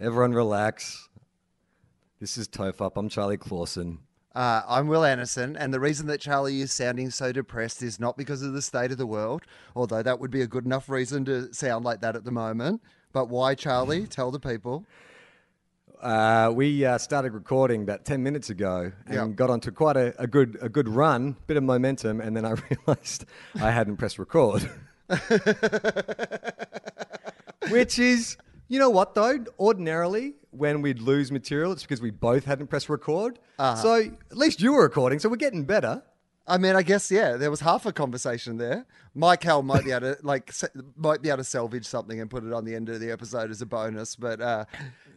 Everyone relax. This is Tofop. I'm Charlie Clausen. Uh, I'm Wil Anderson, and the reason that Charlie is sounding so depressed is not because of the state of the world, although that would be a good enough reason to sound like that at the moment. But why, Charlie? Tell the people. Uh, we uh, started recording about 10 minutes ago and Yeah. got onto quite a, a good a good run, bit of momentum, and then I realized I hadn't pressed record. Which is, you know what though? Ordinarily, when we'd lose material, it's because we both hadn't pressed record. So at least you were recording, so we're getting better. I mean, I guess yeah, there was half a conversation there. Michael might be able to like se- might be able to salvage something and put it on the end of the episode as a bonus. But uh,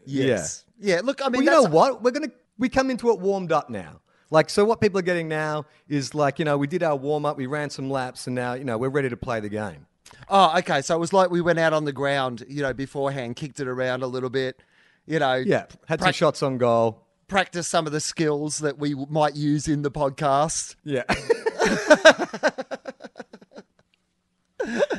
yes, yeah. Look, I Well, mean, you know what? We're gonna we come into it warmed up now. Like so, what people are getting now is like you know we did our warm up, we ran some laps, and now you know we're ready to play the game. Oh, okay. So it was like we went out on the ground, you know, beforehand, kicked it around a little bit, you know. Yeah, had some shots on goal. practice some of the skills that we might use in the podcast. Yeah.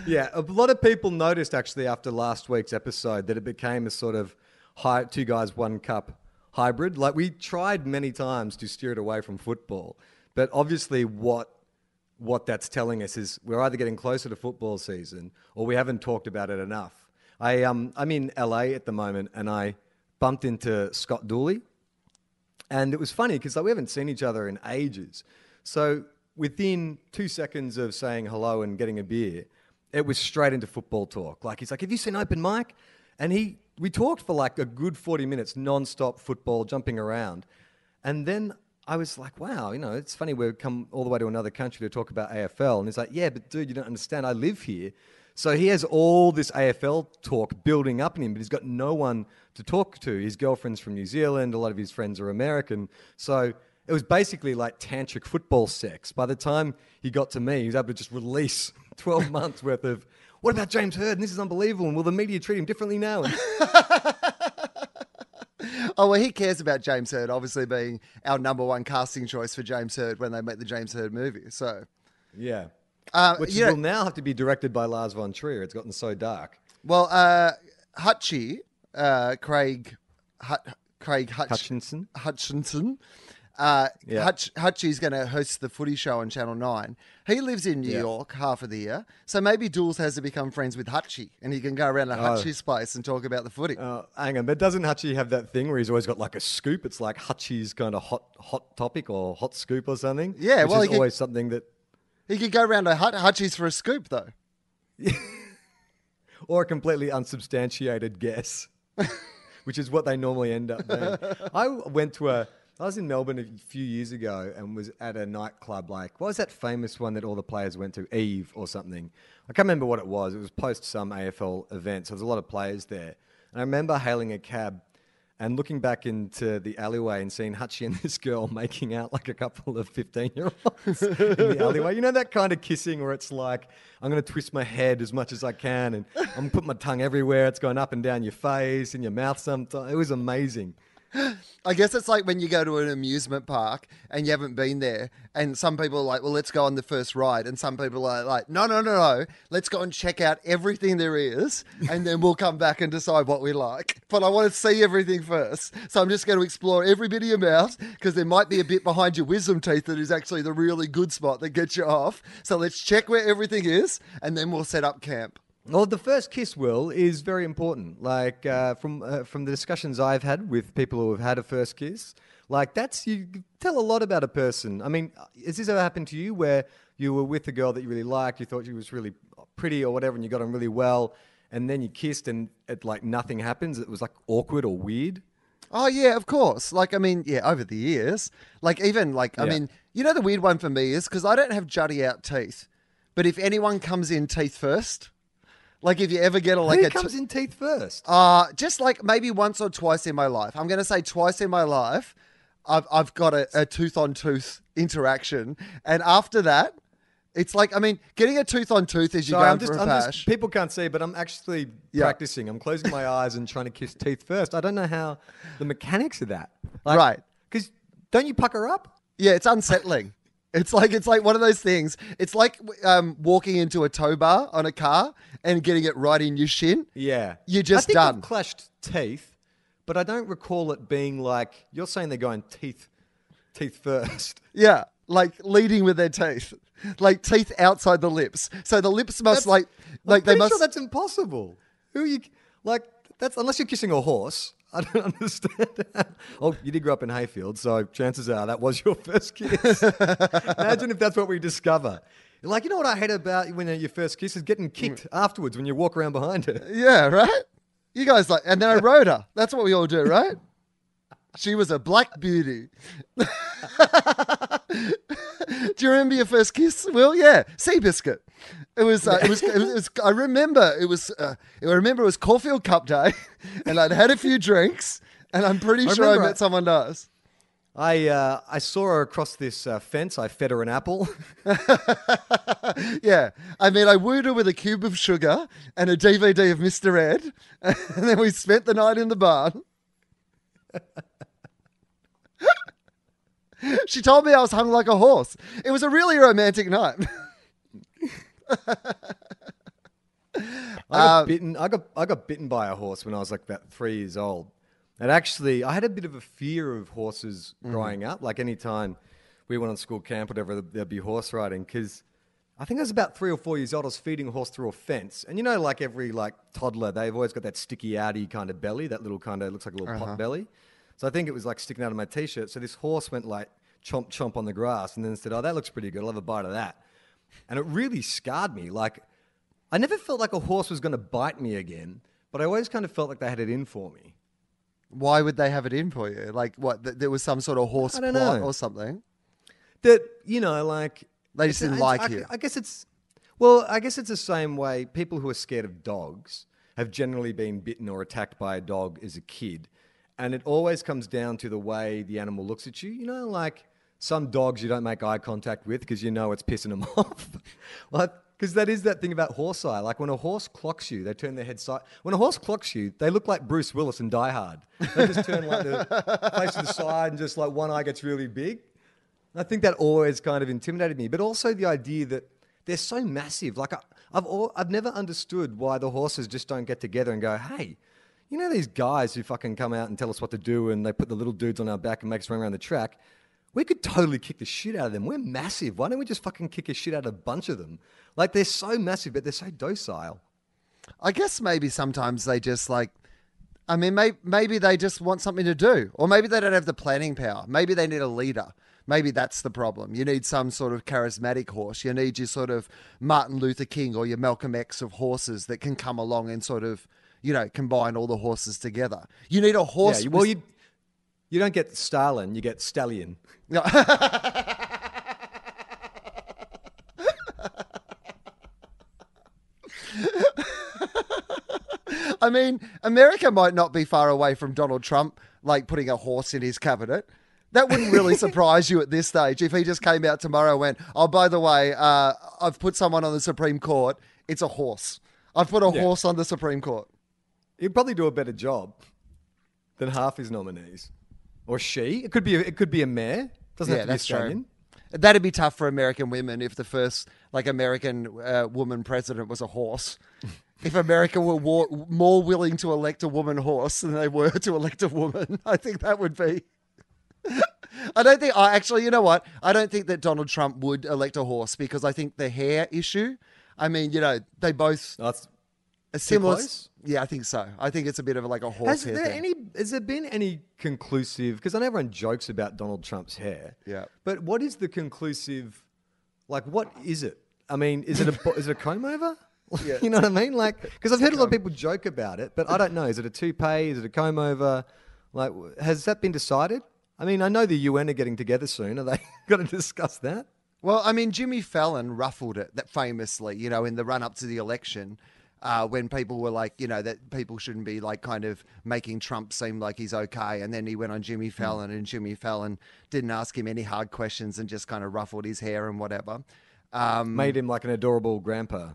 yeah, a lot of people noticed actually after last week's episode that it became a sort of high, two guys, one cup hybrid. Like we tried many times to steer it away from football, but obviously what what that's telling us is we're either getting closer to football season or we haven't talked about it enough. I um I'm in LA at the moment and I bumped into Scott Dooley. And it was funny because like, we haven't seen each other in ages. So within two seconds of saying hello and getting a beer, it was straight into football talk. Like he's like, "Have you seen Open Mic?" And he we talked for like a good forty minutes, non-stop football, jumping around. And then I was like, "Wow, you know, it's funny we've come all the way to another country to talk about AFL." And he's like, "Yeah, but dude, you don't understand. I live here." So he has all this AFL talk building up in him, but he's got no one to talk to. His girlfriend's from New Zealand, a lot of his friends are American. So it was basically like tantric football sex. By the time he got to me, he was able to just release 12 months worth of, what about James Hird? And this is unbelievable. And will the media treat him differently now? Oh, well, he cares about James Hird, obviously being our number one casting choice for James Hird when they make the James Hird movie. So, yeah. uh, Which know- will now have to be directed by Lars von Trier. It's gotten so dark. well, uh, Hutchie, uh, Craig, Hut, Craig Hutch, Hutchinson? Hutchinson. Uh, Yeah. Hutch, Hutchie's going to host the footy show on Channel 9. He lives in New Yeah. York half of the year. So maybe Dools has to become friends with Hutchie and he can go around to Hutchie's place and talk about the footy. Uh, hang on, but doesn't Hutchie have that thing where he's always got like a scoop? It's like Hutchie's kind of hot hot topic or hot scoop or something. Yeah, well, is could- always something that, he could go around to Hut- Hutchie's for a scoop, though. or a completely unsubstantiated guess, which is what they normally end up being. I went to a, I was in Melbourne a few years ago and was at a nightclub like, what was that famous one that all the players went to, Eve or something? I can't remember what it was. It was post some AFL event, so there was a lot of players there. And I remember hailing a cab and looking back into the alleyway and seeing Hutchie and this girl making out like a couple of 15 year olds in the alleyway. You know, that kind of kissing where it's like, I'm going to twist my head as much as I can and I'm going to put my tongue everywhere. It's going up and down your face and your mouth sometimes. It was amazing. I guess it's like when you go to an amusement park and you haven't been there, and some people are like, "Well, let's go on the first ride," and some people are like, "No, no, no, no, let's go and check out everything there is, and then we'll come back and decide what we like." But I want to see everything first, so I'm just going to explore every bit of your mouth because there might be a bit behind your wisdom teeth that is actually the really good spot that gets you off. So let's check where everything is, and then we'll set up camp. Well, the first kiss, Wil, is very important. Like uh, from uh, from the discussions I've had with people who have had a first kiss, like that's you tell a lot about a person. I mean, has this ever happened to you where you were with a girl that you really liked, you thought she was really pretty or whatever, and you got on really well, and then you kissed and it like nothing happens? It was like awkward or weird. Oh yeah, of course. Like I mean, yeah, over the years, like even like I Yeah. mean, you know, the weird one for me is because I don't have jutty out teeth, but if anyone comes in teeth first, like if you ever get a like Who a t- comes in teeth first? Uh, just like maybe once or twice in my life. I'm going to say twice in my life, I've, I've got a, a tooth on tooth interaction. And after that, it's like, I mean, getting a tooth on tooth is you Sorry, going I'm just, for a I'm just, people can't see, but I'm actually Yeah. practicing. I'm closing my eyes and trying to kiss teeth first. I don't know how the mechanics of that. Like, Right. Because don't you pucker up? yeah, it's unsettling. It's like it's like one of those things. It's like um, walking into a tow bar on a car and getting it right in your shin. Yeah. You're just I think done. I've clashed teeth, but I don't recall it being like you're saying they're going teeth, teeth first. Yeah, like leading with their teeth, like teeth outside the lips. So the lips must That's- like like I'm they must. sure that's impossible. Who are you like? That's unless you're kissing a horse. I don't understand. oh, you did grow up in Heyfield, so chances are that was your first kiss. Imagine if that's what we discover. Like, you know what I hate about when your first kiss is getting kicked mm. afterwards when you walk around behind her. Yeah, right? You guys like, and then I rode her. That's what we all do, right? She was a black beauty. do you remember your first kiss? Wil, yeah, Seabiscuit. It was, uh, it was, it was, it was. I remember it was. Uh, I remember it was Caulfield Cup Day, and I'd had a few drinks, and I'm pretty I sure I met I- someone nice. I uh, I saw her across this uh, fence. I fed her an apple. Yeah, I mean, I wooed her with a cube of sugar and a DVD of Mr. Ed, and then we spent the night in the barn. she told me I was hung like a horse. It was a really romantic night. I got Um, bitten. I got I got bitten by a horse when I was like about three years old. And actually, I had a bit of a fear of horses Mm-hmm. growing up. Like anytime we went on school camp, whatever, there'd be horse riding. Because I think I was about three or four years old. I was feeding a horse through a fence, and you know, like every like toddler, they've always got that sticky outy kind of belly, that little kind of looks like a little Uh-huh. pot belly. So I think it was like sticking out of my t-shirt. So this horse went like chomp chomp on the grass, and then said, "Oh, that looks pretty good. I'll have a bite of that." And it really scarred me. Like I never felt like a horse was going to bite me again, but I always kind of felt like they had it in for me. Why would they have it in for you? Like, what? Th- there was some sort of horse I don't plot know. or something? That you know, like They just didn't like I, you. I guess it's well, I guess it's the same way people who are scared of dogs have generally been bitten or attacked by a dog as a kid, and it always comes down to the way the animal looks at you. You know, like some dogs you don't make eye contact with because you know it's pissing them off. like, because that is that thing about horse eye. Like when a horse clocks you, they turn their head side. When a horse clocks you, they look like Bruce Willis in Die Hard. They just turn like the face to the side and just like one eye gets really big. I think that always kind of intimidated me, but also the idea that they're so massive. Like I, I've all, I've never understood why the horses just don't get together and go, "Hey, you know these guys who fucking come out and tell us what to do, and they put the little dudes on our back and make us run around the track. We could totally kick the shit out of them. We're massive. Why don't we just fucking kick a shit out of a bunch of them? Like they're so massive, but they're so docile. I guess maybe sometimes they just like, I mean, may, maybe they just want something to do, or maybe they don't have the planning power. Maybe they need a leader. Maybe that's the problem. You need some sort of charismatic horse. You need your sort of Martin Luther King or your Malcolm X of horses that can come along and sort of, you know, combine all the horses together. You need a horse. Yeah, well, you you don't get Stalin, you get Stallion. I mean, America might not be far away from Donald Trump, like putting a horse in his cabinet. That wouldn't really surprise you at this stage if he just came out tomorrow and went, "Oh, by the way, uh, I've put someone on the Supreme Court. It's a horse. I've put a Yeah. horse on the Supreme Court." He'd probably do a better job than half his nominees, or she. It could be. A, it could be a mayor. Doesn't have to be Australian. That'd be tough for American women if the first like American uh, woman president was a horse. if America were war- more willing to elect a woman horse than they were to elect a woman, I think that would be. I don't think. I actually, you know what? I don't think that Donald Trump would elect a horse because I think the hair issue. I mean, you know, they both. That's A similar, yeah, I think so. I think it's a bit of like a Has horsehair there thing. any? Has there been any conclusive? Because I know everyone jokes about Donald Trump's hair. Yeah. But what is the conclusive? Like, what is it? I mean, is it a is it a comb over? Yeah. you know what I mean? Like, because I've heard a lot of people joke about it, but I don't know. Is it a toupee? Is it a comb over? Like, has that been decided? I mean, I know the UN are getting together soon. Are they going to discuss that? Well, I mean, Jimmy Fallon ruffled it that famously, you know, in the run up to the election, uh, when people were like, you know, that people shouldn't be like kind of making Trump seem like he's okay. And then he went on Jimmy Fallon, and Jimmy Fallon didn't ask him any hard questions and just kind of ruffled his hair and whatever. Um, Made him like an adorable grandpa.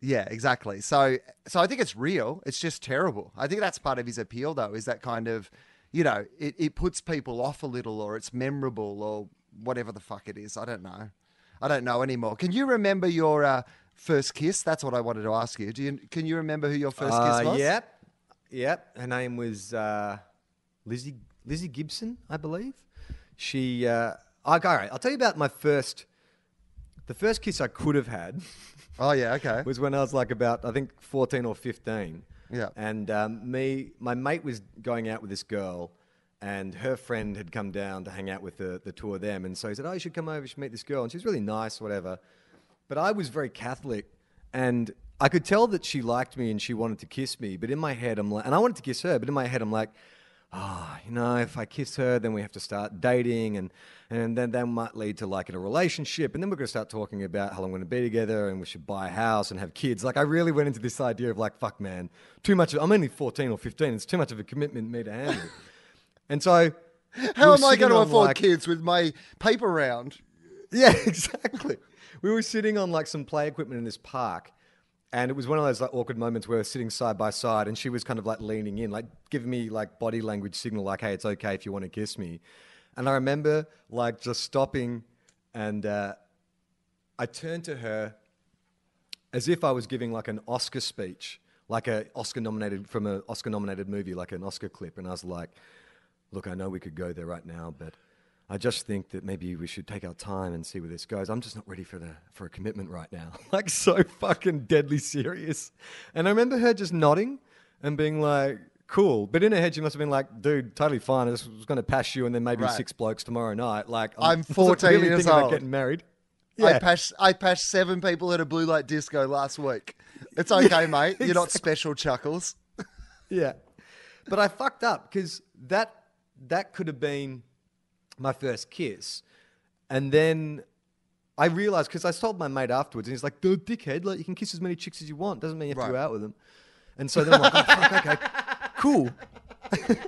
yeah, exactly. So, so I think it's real. It's just terrible. I think that's part of his appeal, though, is that kind of, you know, it, it puts people off a little, or it's memorable, or whatever the fuck it is. I don't know. I don't know anymore. Can you remember your uh, first kiss? That's what I wanted to ask you. Do you? Can you remember who your first Uh, kiss was? Yep, yep. Her name was uh, Lizzie Lizzie Gibson, I believe. She. Uh, I, all right, I'll tell you about my first. The first kiss I could have had Oh yeah. Okay. was when I was like about I think fourteen or fifteen. Yeah. And um, me, my mate was going out with this girl, and her friend had come down to hang out with the the two of them, and so he said, "Oh, you should come over. You should meet this girl." And she was really nice, whatever. But I was very Catholic, and I could tell that she liked me and she wanted to kiss me. But in my head, I'm like, and I wanted to kiss her, but in my head, I'm like, ah, you know, if I kiss her, then we have to start dating, and and then that might lead to like in a relationship, and then we're going to start talking about how long we're going to be together, and we should buy a house and have kids. Like I really went into this idea of like, fuck, man, too much. Of, I'm only 14 or 15. It's too much of a commitment for me to handle. and so, How we am I going to afford like- kids with my paper round? yeah, exactly. We were sitting on like some play equipment in this park, and it was one of those like awkward moments where we're sitting side by side, and she was kind of like leaning in, like giving me like body language signal, like, "Hey, it's okay if you want to kiss me." And I remember like just stopping, and uh, I turned to her as if I was giving like an Oscar speech, like a Oscar nominated from an Oscar nominated movie, like an Oscar clip, and I was like, "Look, I know we could go there right now, but." I just think that maybe we should take our time and see where this goes. I'm just not ready for the for a commitment right now. like so fucking deadly serious. And I remember her just nodding and being like, "Cool," but in her head she must have been like, "Dude, totally fine. I just was going to pass you and then maybe Right. six blokes tomorrow night." Like I'm wasn't 14 really years about old. getting married. I passed I passed seven people at a blue light disco last week. It's okay, mate. You're not special, Chuckles. yeah. But I fucked up because that that could have been my first kiss, and then I realized because I told my mate afterwards, and he's like, "The dickhead, like you can kiss as many chicks as you want. Doesn't mean you have to go out with them." And so then I'm like, oh, fuck, "Okay, cool."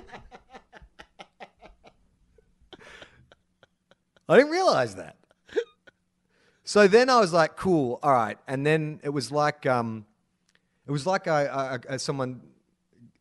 I didn't realize that. So then I was like, "Cool, all right." And then it was like, um, it was like I, I, I someone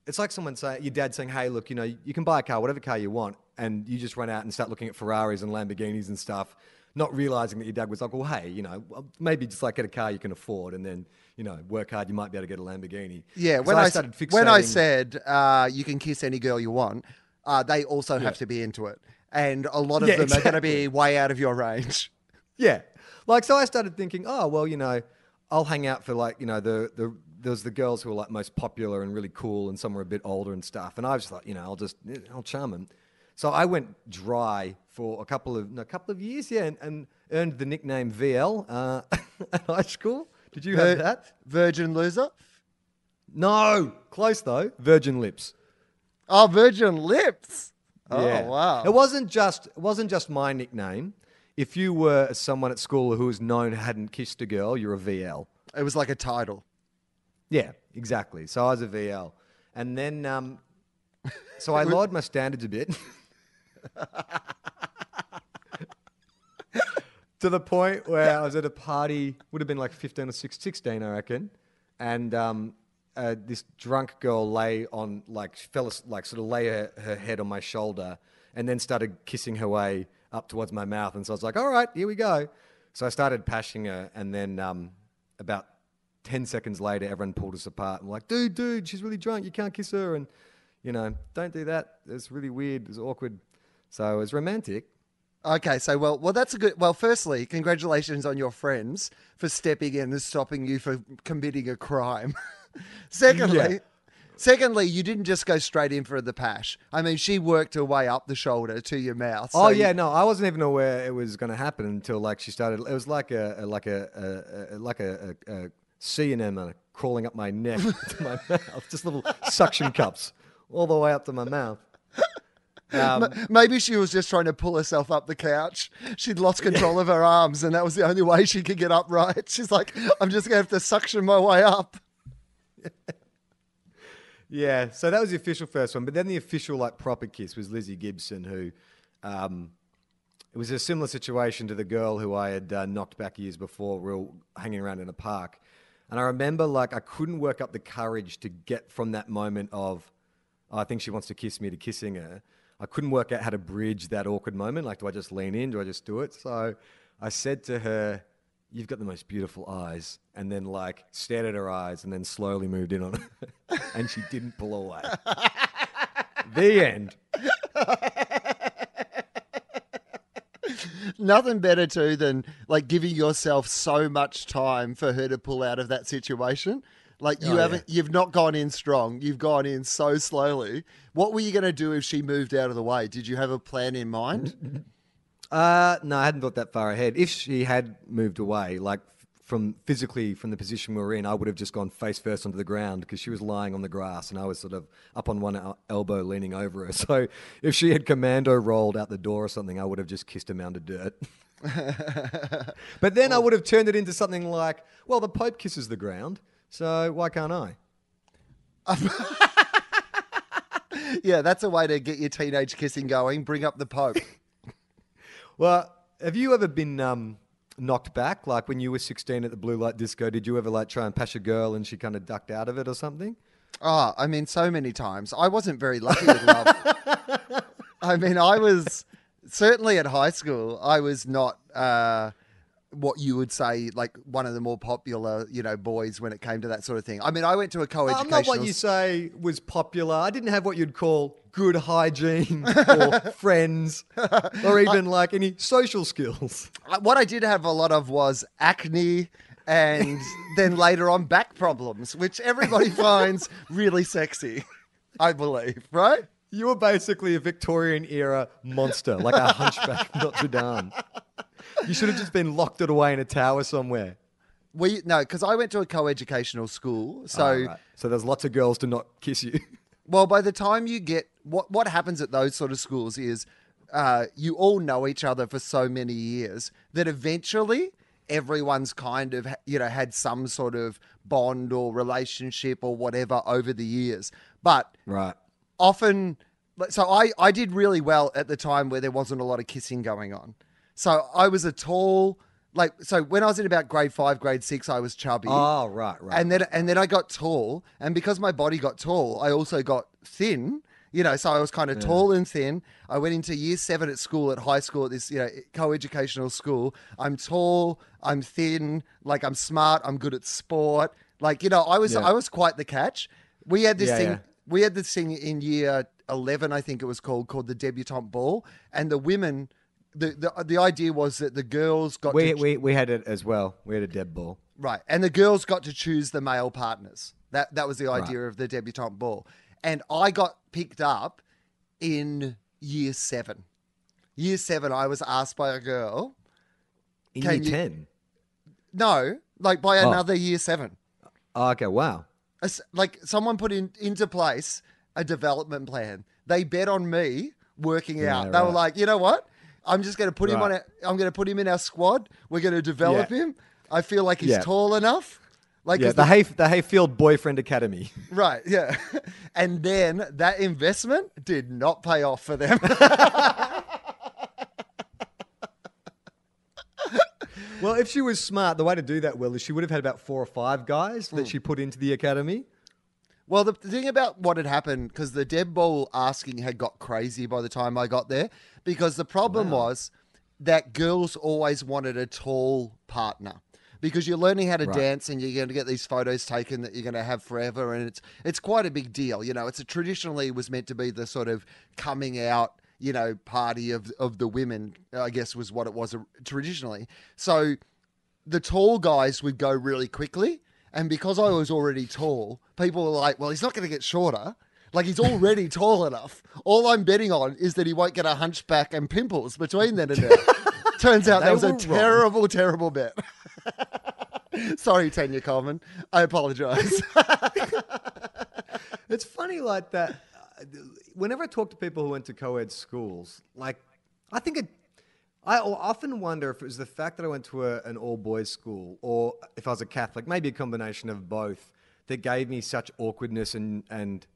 it's like someone saying your dad saying, "Hey, look, you know, you can buy a car, whatever car you want," and you just run out and start looking at Ferraris and Lamborghinis and stuff, not realizing that your dad was like, "Well, hey, you know, maybe just like get a car you can afford, and then you know, work hard, you might be able to get a Lamborghini." Yeah, when I, started fixating, when I said uh, you can kiss any girl you want, uh, they also have to be into it, and a lot of Yeah, them are going to be way out of your range. Yeah. Like, so I started thinking, oh, well, you know, I'll hang out for like, you know, the, the, there's the girls who are like most popular and really cool and some are a bit older and stuff. And I was like, you know, I'll just, I'll charm them. So I went dry for a couple of, no, a couple of years, yeah, and, and earned the nickname VL uh, at high school. Did you have Vir- that? Virgin loser. No, close though. Virgin lips. Oh, Virgin lips. Oh wow. It wasn't just it wasn't just my nickname. If you were someone at school who was known hadn't kissed a girl, you're a VL. It was like a title. Yeah, exactly. So I was a VL. And then, um, so I lowered my standards a bit. to the point where I was at a party, would have been like 15 or 6, 16, I reckon. And um, uh, this drunk girl lay on, like, fell, like, sort of lay her, her head on my shoulder and then started kissing her way up towards my mouth. And so I was like, all right, here we go. So I started pashing her. And then um, about 10 seconds later, everyone pulled us apart and like, dude, dude, she's really drunk. You can't kiss her. And, you know, don't do that. It's really weird. It's awkward. So it was romantic. Okay, so well, well, that's a good. Well, firstly, congratulations on your friends for stepping in and stopping you for committing a crime. Secondly, Yeah. secondly, you didn't just go straight in for the pash. I mean, she worked her way up the shoulder to your mouth. Oh so you- yeah, no, I wasn't even aware it was going to happen until like she started. It was like a, a like a, a, a like a, a, a sea anemone crawling up my neck to my mouth, just little suction cups all the way up to my mouth. Um, Maybe she was just trying to pull herself up the couch. She'd lost control of her arms, and that was the only way she could get upright. She's like, I'm just going to have to suction my way up. Yeah, so that was the official first one, but then the official like proper kiss was Lizzie Gibson, who um, it was a similar situation to the girl who I had uh, knocked back years before. All hanging around in a park, and I remember like I couldn't work up the courage to get from that moment of oh, I think she wants to kiss me to kissing her. I couldn't work out how to bridge that awkward moment. Like, do I just lean in? Do I just do it? So I said to her, You've got the most beautiful eyes. And then, like, stared at her eyes and then slowly moved in on her. and she didn't pull away. the end. Nothing better too than like giving yourself so much time for her to pull out of that situation. Like you Oh, haven't, you've not gone in strong. You've gone in so slowly. What were you going to do if she moved out of the way? Did you have a plan in mind? Uh, no, I hadn't thought that far ahead. If she had moved away, like from physically from the position we were in, I would have just gone face first onto the ground because she was lying on the grass and I was sort of up on one elbow leaning over her. So if she had commando rolled out the door or something, I would have just kissed a mound of dirt. but then I would have turned it into something like, well, the Pope kisses the ground, so why can't I? yeah, that's a way to get your teenage kissing going. Bring up the Pope. Well, have you ever been um, knocked back? Like when you were 16 at the blue light disco, did you ever like try and pass a girl and she kind of ducked out of it or something? Oh, I mean, so many times. I wasn't very lucky with love. I mean, I was certainly at high school. I was not uh, what you would say like one of the more popular, you know, boys when it came to that sort of thing. I mean, I went to a I'm co-educational. not what you say was popular. I didn't have what you'd call good hygiene or friends or even like any social skills. What I did have a lot of was acne. And then later on, back problems, which everybody finds really sexy, I believe, right? You were basically a Victorian era monster, like a hunchback Notre Dame. You should have just been locked it away in a tower somewhere. We no, because I went to a co-educational school, so Oh, right. so there's lots of girls to not kiss you. Well, by the time you get what what happens at those sort of schools is uh, you all know each other for so many years that eventually everyone's kind of you know had some sort of bond or relationship or whatever over the years. But Right. often, so I I did really well at the time where there wasn't a lot of kissing going on. So I was a tall. Like so, when I was in about grade five, grade six, I was chubby. Oh, right, right. And then and then I got tall, and because my body got tall, I also got thin. You know, so I was kind of tall and thin. I went into year seven at school, at high school, at this you know co-educational school. I'm tall, I'm thin, like I'm smart, I'm good at sport. Like you know, I was Yeah. I was quite the catch. We had this Yeah, thing. yeah. We had this thing in year eleven, I think it was called, called the debutante ball, and the women. The, the, the idea was that the girls got we, to we, we had it as well. We had a dead ball. Right. And the girls got to choose the male partners. That that was the idea of the debutante ball. And I got picked up in year seven. Year seven, I was asked by a girl. in year 10. No, like by Oh. another year seven. Oh, okay, wow. Like someone put in into place a development plan. They bet on me working Yeah, out. They were like, you know what? I'm just going to put him on. Right. Our, I'm going to put him in our squad. We're going to develop Yeah. him. I feel like he's Yeah. tall enough. Like Yeah, 'cause the, Hay, the Heyfield Boyfriend Academy. Right, yeah. And then that investment did not pay off for them. Well, if she was smart, the way to do that, Wil, is she would have had about four or five guys that she put into the academy. Well, the thing about what had happened, because the Deb Ball asking had got crazy by the time I got there, because the problem was that girls always wanted a tall partner. Because you're learning how to Right. dance and you're going to get these photos taken that you're going to have forever, and it's it's quite a big deal. You know, it's a, traditionally was meant to be the sort of coming out, you know, party of of the women. I guess was what it was uh, traditionally. So the tall guys would go really quickly And because I was already tall, people were like, well, he's not going to get shorter. Like he's already tall enough. All I'm betting on is that he won't get a hunchback and pimples between then and now. Turns out that was a wrong. terrible, terrible bet. Sorry, Tanya Coleman. I apologize. It's funny like that. uh, Whenever I talk to people who went to co-ed schools, like I think it, I often wonder if it was the fact that I went to a, an all-boys school, or if I was a Catholic, maybe a combination of both, that gave me such awkwardness and and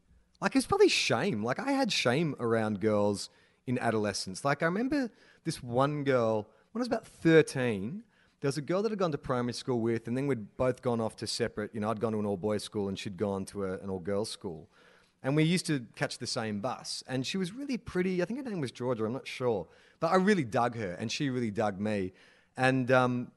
like it's probably shame. Like I had shame around girls in adolescence. Like I remember this one girl when I was about thirteen. There was a girl that I'd gone to primary school with, and then we'd both gone off to separate. You know, I'd gone to an all boys school, and she'd gone to a, an all girls school. And we used to catch the same bus. And she was really pretty. I think her name was Georgia, I'm not sure. But I really dug her, and she really dug me. And um,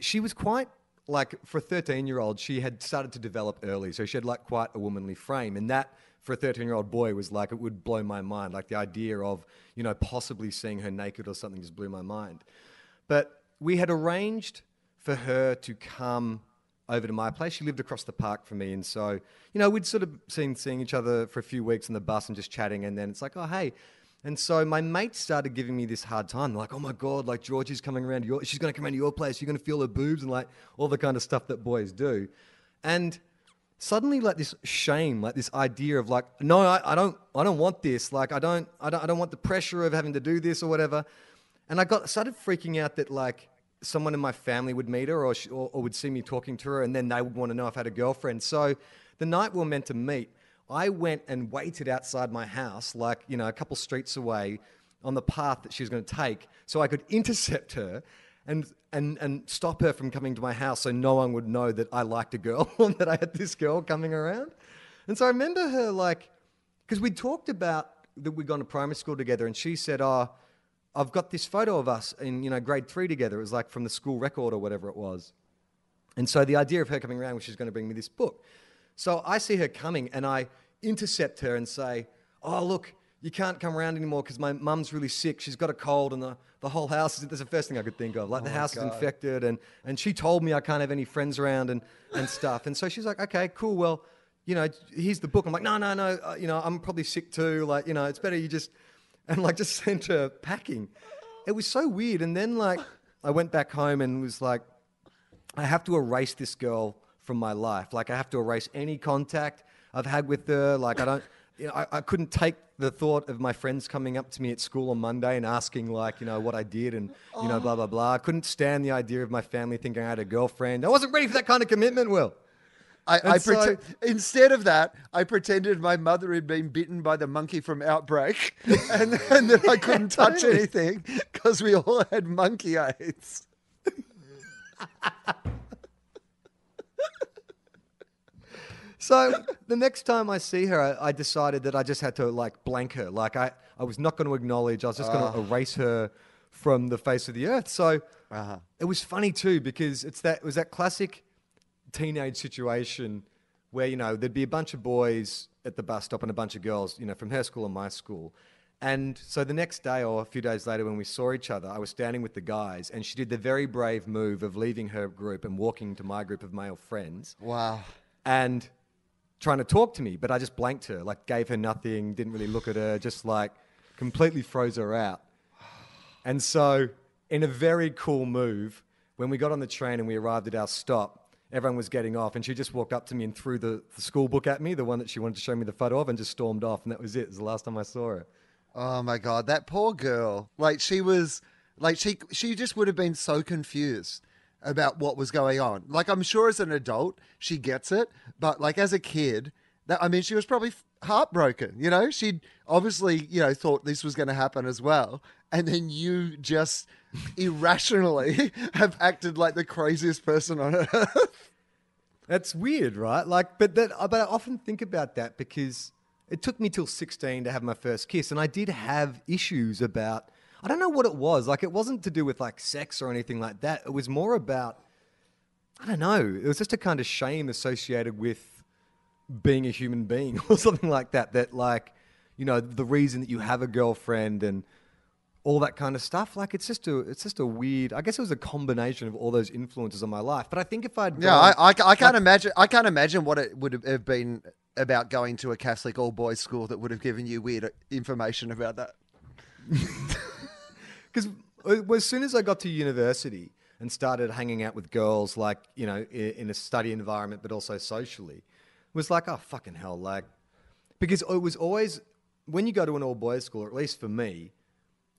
she was quite like for a 13 year old she had started to develop early so she had like quite a womanly frame and that for a 13 year old boy was like it would blow my mind like the idea of you know possibly seeing her naked or something just blew my mind but we had arranged for her to come over to my place she lived across the park from me and so you know we'd sort of seen seeing each other for a few weeks on the bus and just chatting and then it's like oh hey and so my mates started giving me this hard time. Like, oh my God, like Georgie's coming around your, she's going to come around to your place. You're going to feel her boobs and like all the kind of stuff that boys do. And suddenly like this shame, like this idea of like, no, I, I don't, I don't want this. Like, I don't, I don't, I don't want the pressure of having to do this or whatever. And I got started freaking out that like someone in my family would meet her or, she, or, or would see me talking to her and then they would want to know if I had a girlfriend. So the night we were meant to meet, I went and waited outside my house, like, you know, a couple streets away on the path that she was going to take so I could intercept her and, and, and stop her from coming to my house so no one would know that I liked a girl and that I had this girl coming around. And so I remember her like, because we talked about that we'd gone to primary school together and she said, oh, I've got this photo of us in, you know, grade three together. It was like from the school record or whatever it was. And so the idea of her coming around was she's going to bring me this book. So I see her coming and I intercept her and say, Oh, look, you can't come around anymore because my mum's really sick. She's got a cold and the, the whole house is, that's the first thing I could think of. Like the house is infected and, and she told me I can't have any friends around and, and stuff. And so she's like, Okay, cool. Well, you know, here's the book. I'm like, No, no, no. Uh, you know, I'm probably sick too. Like, you know, it's better you just, and like just sent her packing. It was so weird. And then like I went back home and was like, I have to erase this girl from my life. Like I have to erase any contact I've had with her. Like I don't, you know, I, I couldn't take the thought of my friends coming up to me at school on Monday and asking like, you know, what I did and you know, oh. blah blah blah. I couldn't stand the idea of my family thinking I had a girlfriend. I wasn't ready for that kind of commitment. Wil. I, I so- instead of that, I pretended my mother had been bitten by the monkey from Outbreak, and, and that I couldn't touch anything because we all had monkey AIDS. So the next time I see her, I, I decided that I just had to like blank her. Like I, I was not going to acknowledge. I was just going to ah. erase her from the face of the earth. So uh-huh. it was funny too because it's that it was that classic teenage situation where you know there'd be a bunch of boys at the bus stop and a bunch of girls, you know, from her school and my school. And so the next day or a few days later, when we saw each other, I was standing with the guys, and she did the very brave move of leaving her group and walking to my group of male friends Wow. and trying to talk to me, but I just blanked her, like gave her nothing, didn't really look at her, just like completely froze her out. And so, in a very cool move, when we got on the train and we arrived at our stop, everyone was getting off, and she just walked up to me and threw the, the school book at me, the one that she wanted to show me the photo of, and just stormed off. And that was it. It was the last time I saw her. Oh my god, that poor girl. Like she was like she she just would have been so confused about what was going on. Like I'm sure as an adult she gets it, but like as a kid, that I mean she was probably heartbroken, you know? She'd obviously, you know, thought this was going to happen as well. And then you just irrationally have acted like the craziest person on earth. That's weird, right? Like, but that, uh, but I often think about that because it took me till 16 to have my first kiss, and I did have issues about. I don't know what it was. Like, it wasn't to do with like sex or anything like that. It was more about. I don't know. It was just a kind of shame associated with being a human being or something like that. That like, you know, the reason that you have a girlfriend and all that kind of stuff. Like it's just a it's just a weird. I guess it was a combination of all those influences on my life. But I think if I'd Yeah, gone- I, I, I can't imagine. I can't imagine what it would have been about going to a Catholic all boys school that would have given you weird information about that. Because uh, as soon as I got to university and started hanging out with girls, like, you know, in, in a study environment, but also socially, was like, oh, fucking hell. Like, because it was always, when you go to an all boys school, or at least for me,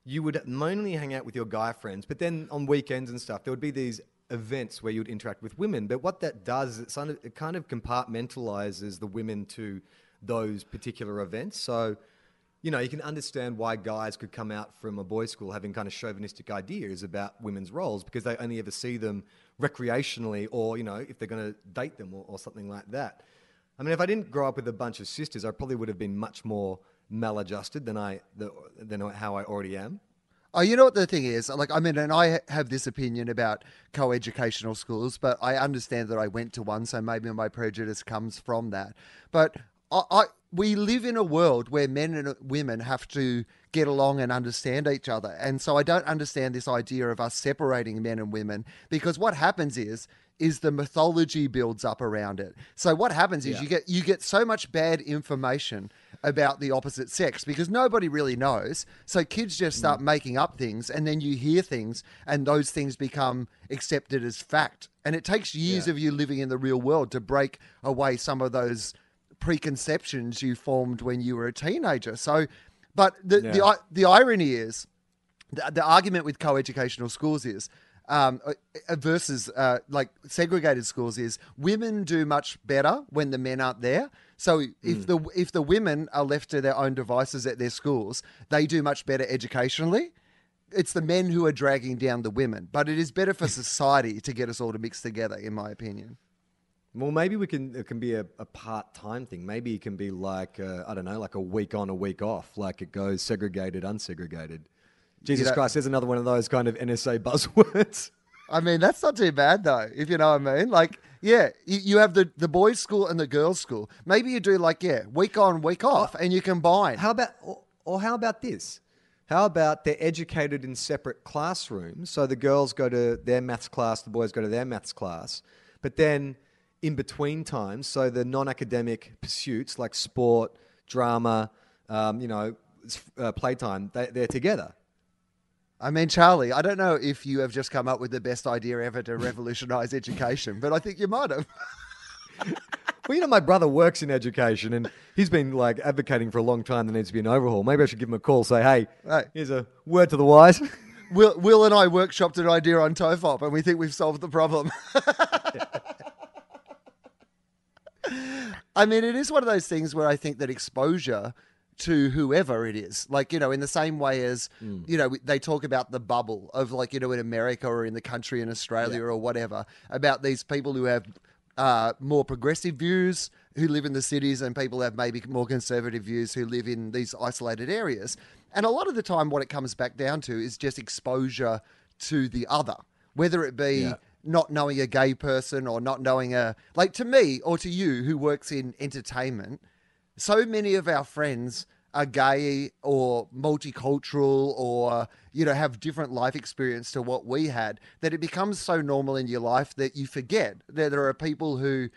you would mainly hang out with your guy friends, but then on weekends and stuff, there would be these events where you would interact with women. But what that does is it kind of, it kind of compartmentalizes the women to those particular events. So, you know, you can understand why guys could come out from a boys' school having kind of chauvinistic ideas about women's roles because they only ever see them recreationally or, you know, if they're going to date them or, or something like that. I mean, if I didn't grow up with a bunch of sisters, I probably would have been much more maladjusted than I than how I already am. Oh, you know what the thing is? Like, I mean, and I have this opinion about co-educational schools, but I understand that I went to one, so maybe my prejudice comes from that. But I, I we live in a world where men and uh, women have to get along and understand each other, and so I don't understand this idea of us separating men and women because what happens is is the mythology builds up around it. So what happens is Yeah. you get you get so much bad information about the opposite sex because nobody really knows. So kids just mm. start making up things and then you hear things and those things become accepted as fact. And it takes years Yeah. of you living in the real world to break away some of those preconceptions you formed when you were a teenager. So but the the, Yeah. i- the irony is the, the argument with co-educational schools is um, uh, uh, versus uh, like segregated schools is women do much better when the men aren't there. So if the if the women are left to their own devices at their schools, they do much better educationally. It's the men who are dragging down the women, but it is better for society to get us all to mix together, in my opinion. Well, maybe we can. It can be a, a part-time thing. Maybe it can be like uh, I don't know, like a week on, a week off. Like it goes segregated, unsegregated. Jesus know- Christ, there's another one of those kind of NSA buzzwords. I mean, that's not too bad though, if you know what I mean. Like, yeah, you, you have the, the boys' school and the girls' school. Maybe you do like, yeah, week on, week off, and you combine. How about, or, or how about this? How about they're educated in separate classrooms? So the girls go to their maths class, the boys go to their maths class. But then in between times, so the non academic pursuits like sport, drama, um, you know, uh, playtime, they, they're together. I mean, Charlie, I don't know if you have just come up with the best idea ever to revolutionize education, but I think you might have. Well, you know, my brother works in education and he's been like advocating for a long time there needs to be an overhaul. Maybe I should give him a call, say, hey, Hey. here's a word to the wise. Wil, Wil and I workshopped an idea on Tofop, and we think we've solved the problem. I mean, it is one of those things where I think that exposure to whoever it is, like, you know, in the same way as, you know, they talk about the bubble of, like, you know, in America or in the country in Australia or whatever, about these people who have uh, more progressive views who live in the cities and people have maybe more conservative views who live in these isolated areas. And a lot of the time, what it comes back down to is just exposure to the other, whether it be Yeah. not knowing a gay person or not knowing a like to me or to you who works in entertainment so many of our friends are gay or multicultural or you know have different life experience to what we had that it becomes so normal in your life that you forget that there are people who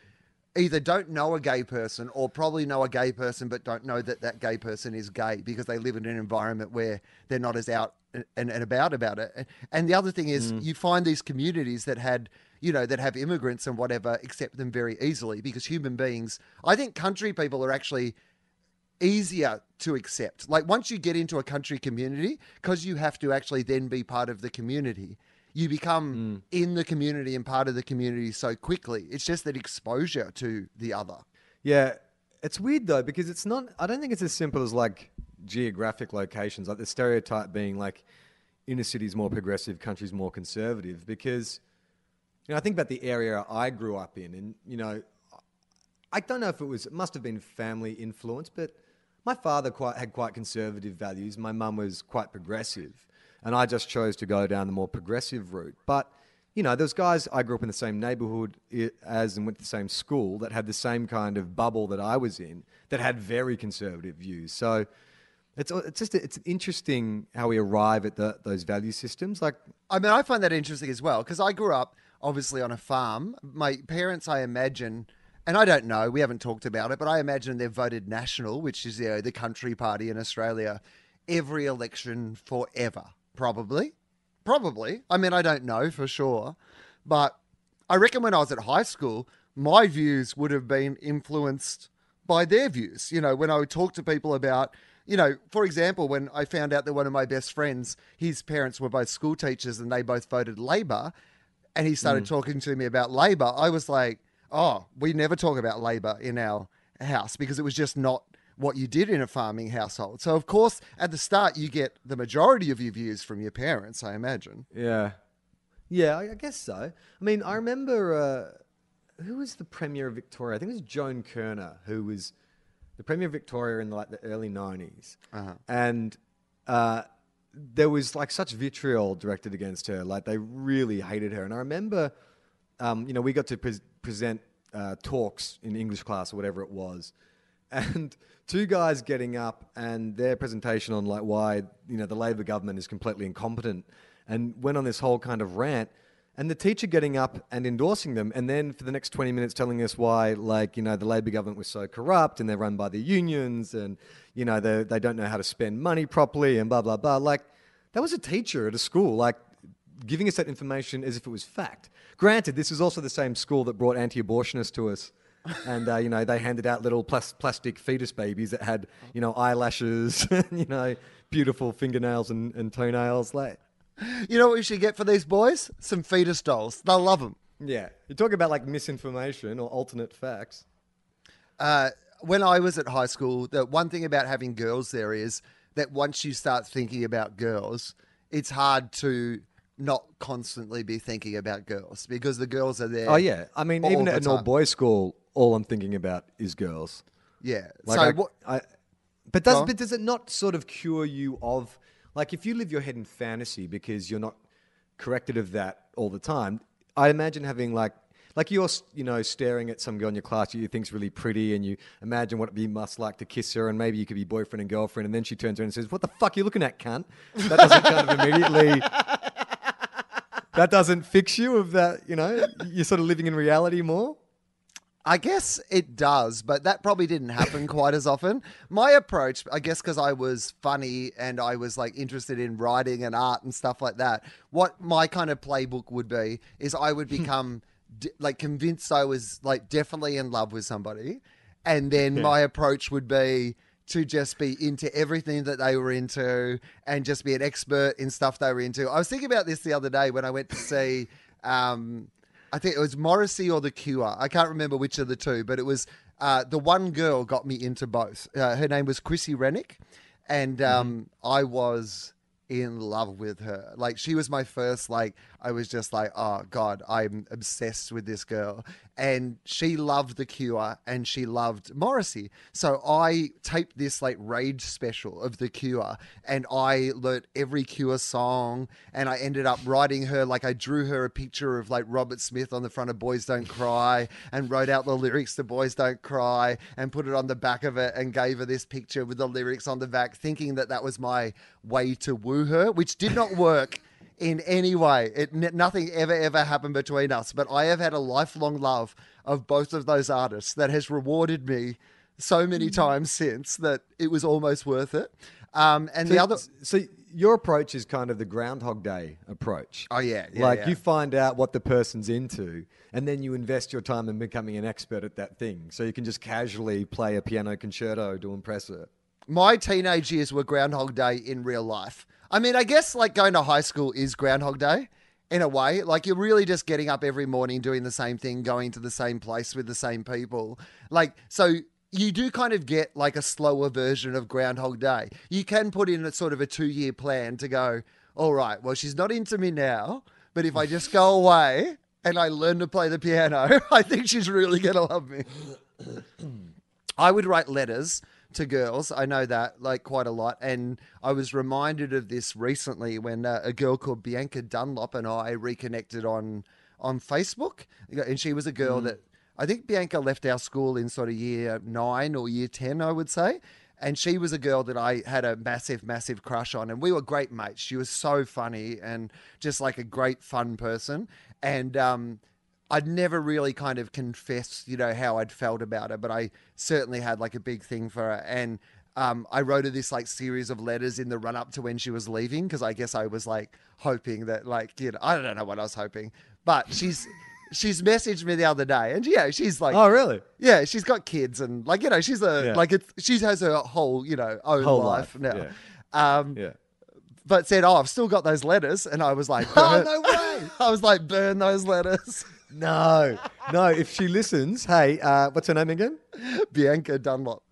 either don't know a gay person or probably know a gay person but don't know that that gay person is gay because they live in an environment where they're not as out and, and about about it. And the other thing is mm. you find these communities that had you know that have immigrants and whatever accept them very easily because human beings i think country people are actually easier to accept. Like once you get into a country community, because you have to actually then be part of the community, you become mm. in the community and part of the community so quickly. It's just that exposure to the other. Yeah, it's weird though because it's not. I don't think it's as simple as like geographic locations. Like the stereotype being like inner cities more progressive, countries more conservative. Because you know, I think about the area I grew up in, and you know, I don't know if it was. It must have been family influence, but my father quite had quite conservative values. My mum was quite progressive, and I just chose to go down the more progressive route. But you know, those guys I grew up in the same neighborhood as and went to the same school that had the same kind of bubble that I was in that had very conservative views. So, It's it's just it's interesting how we arrive at the, those value systems. Like I mean, I find that interesting as well because I grew up obviously on a farm. My parents, I imagine, and I don't know, we haven't talked about it, but I imagine they've voted National, which is you know, the country party in Australia, every election forever, probably. Probably. I mean, I don't know for sure, but I reckon when I was at high school, my views would have been influenced by their views. You know, when I would talk to people about, you know, for example, when I found out that one of my best friends, his parents were both school teachers and they both voted Labor, and he started talking to me about Labor, I was like, oh, we never talk about Labor in our house because it was just not what you did in a farming household. So, of course, at the start, you get the majority of your views from your parents, I imagine. Yeah, yeah, I, guess so. I mean, I remember uh, who was the premier of Victoria? I think it was Joan Kirner, who was the premier of Victoria in like the early '90s, and uh, there was like such vitriol directed against her. Like they really hated her, and I remember, um, you know, we got to pres present uh, talks in English class or whatever it was, and two guys getting up and their presentation on like why you know the Labor government is completely incompetent, and went on this whole kind of rant. And the teacher getting up and endorsing them, and then for the next 20 minutes telling us why, like, you know, the Labor government was so corrupt and they're run by the unions and, you know, they, they don't know how to spend money properly and blah, blah, blah. Like, that was a teacher at a school, like, giving us that information as if it was fact. Granted, this is also the same school that brought anti abortionists to us. and, uh, you know, they handed out little plas- plastic fetus babies that had, you know, eyelashes, you know, beautiful fingernails and, and toenails. Like, You know what we should get for these boys? Some fetus dolls. They'll love them. Yeah, you talk about like misinformation or alternate facts. Uh, when I was at high school, the one thing about having girls there is that once you start thinking about girls, it's hard to not constantly be thinking about girls because the girls are there. Oh yeah, I mean, even at an all boys school, all I'm thinking about is girls. Yeah. Like so I, what? I, but does but does it not sort of cure you of like if you live your head in fantasy because you're not corrected of that all the time? I imagine having like like you're you know staring at some girl in your class you think's really pretty and you imagine what it be must like to kiss her and maybe you could be boyfriend and girlfriend and then she turns around and says what the fuck are you looking at cunt that doesn't kind of immediately that doesn't fix you of that you know you're sort of living in reality more I guess it does, but that probably didn't happen quite as often. My approach, I guess, because I was funny and I was like interested in writing and art and stuff like that. What my kind of playbook would be is I would become d- like convinced I was like definitely in love with somebody, and then my approach would be to just be into everything that they were into and just be an expert in stuff they were into. I was thinking about this the other day when I went to see. Um, I think it was Morrissey or The Cure. I can't remember which of the two, but it was uh, the one girl got me into both. Uh, her name was Chrissy Rennick, and um, I was in love with her. Like she was my first. Like I was just like, oh god, I'm obsessed with this girl. And she loved The Cure and she loved Morrissey. So I taped this like rage special of The Cure, and I learnt every Cure song, and I ended up writing her like I drew her a picture of like Robert Smith on the front of Boys Don't Cry, and wrote out the lyrics to Boys Don't Cry, and put it on the back of it, and gave her this picture with the lyrics on the back, thinking that that was my way to woo her, which did not work in any way. It n- nothing ever ever happened between us, but I have had a lifelong love of both of those artists that has rewarded me so many Mm. times since that it was almost worth it. Um, and the other, so your approach is kind of the Groundhog Day approach. oh yeah, yeah like yeah. you find out what the person's into, and then you invest your time in becoming an expert at that thing, so you can just casually play a piano concerto to impress her. My teenage years were Groundhog Day in real life. I mean, I guess like going to high school is Groundhog Day in a way. Like you're really just getting up every morning, doing the same thing, going to the same place with the same people. Like, so you do kind of get like a slower version of Groundhog Day. You can put in a sort of a two year plan to go, all right, well, she's not into me now, but if I just go away and I learn to play the piano, I think she's really going to love me. I would write letters to girls. I know that like quite a lot, and I was reminded of this recently when uh, a girl called Bianca Dunlop and I reconnected on on Facebook, and she was a girl that I think Bianca left our school in sort of year nine or year ten, I would say. and she was a girl that I had a massive, massive crush on, and we were great mates. She was so funny and just like a great fun person, and um, I'd never really kind of confessed, you know, how I'd felt about her, but I certainly had like a big thing for her, and. Um, I wrote her this like series of letters in the run up to when she was leaving because I guess I was like hoping that like you know I don't know what I was hoping, but she's she's messaged me the other day and yeah she's like Oh, really? yeah, she's got kids and like you know she's a Yeah. like it's she has her whole you know own Whole life, life, now. Um, Yeah. but said, "Oh, I've still got those letters," and I was like, Oh, no way. I was like, "Burn those letters." No, no. If she listens, hey, uh, what's her name again? Bianca Dunlop.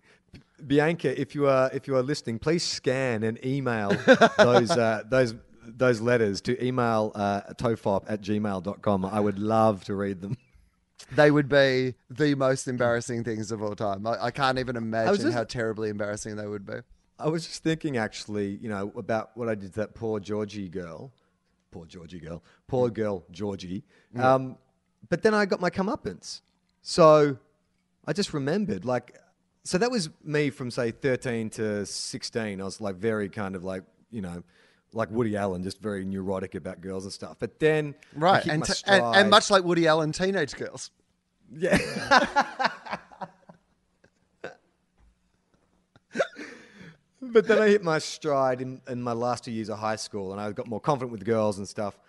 Bianca. If you are if you are listening, please scan and email those uh, those those letters to email uh, tofop at gmail.com. I would love to read them. They would be the most embarrassing things of all time. I, I can't even imagine just- how terribly embarrassing they would be. I was just thinking, actually, you know, about what I did to that poor Georgie girl. Poor Georgie girl. Poor girl, Georgie. Um, but then I got my comeuppance. So I just remembered, like, so that was me from, say, 13 to 16. I was, like, very kind of like, you know, like Woody Allen, just very neurotic about girls and stuff. But then, Right, and, t- and and much like Woody Allen, teenage girls. Yeah. but then I hit my stride in, in my last two years of high school and I got more confident with girls and stuff.